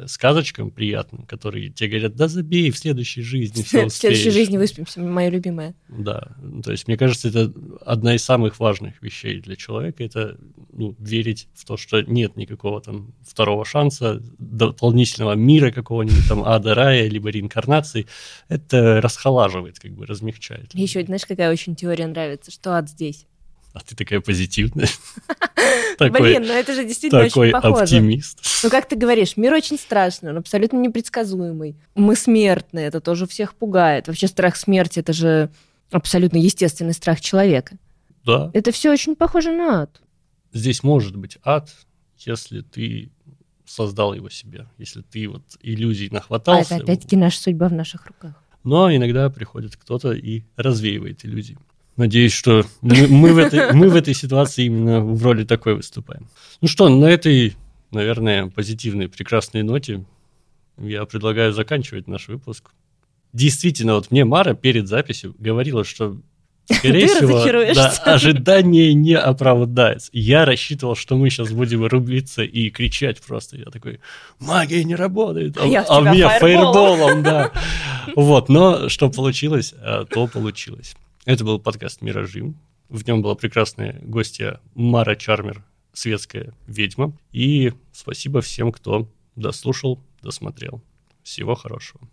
сказочкам приятным, которые тебе говорят, да забей, в следующей жизни все В следующей жизни выспимся, моя любимая. Да, то есть мне кажется, это одна из самых важных вещей для человека, это ну, верить в то, что нет никакого там второго шанса, дополнительного мира какого-нибудь там ада, рая, либо реинкарнации. Это расхолаживает, как бы размягчает. Еще, знаешь, какая очень теория нравится, что ад здесь. А ты такая позитивная. Блин, ну это же действительно очень похоже. Такой оптимист. Ну, как ты говоришь, мир очень страшный, он абсолютно непредсказуемый. Мы смертные, это тоже всех пугает. Вообще страх смерти – это же абсолютно естественный страх человека. Да. Это все очень похоже на ад. Здесь может быть ад, если ты создал его себе, если ты вот иллюзий нахватался. А это опять-таки наша судьба в наших руках. Но иногда приходит кто-то и развеивает иллюзии. Надеюсь, что мы, мы, в этой, мы в этой ситуации именно в роли такой выступаем. Ну что, на этой, наверное, позитивной, прекрасной ноте я предлагаю заканчивать наш выпуск. Действительно, вот мне Мара перед записью говорила, что Скорее Ты всего, да, ожидание не оправдается. Я рассчитывал, что мы сейчас будем рубиться и кричать просто. Я такой, магия не работает, а, а у меня фаерболом, да. Вот, но что получилось, а, то получилось. Это был подкаст «Миражи». В нем была прекрасная гостья Мара Чармер, светская ведьма. И спасибо всем, кто дослушал, досмотрел. Всего хорошего.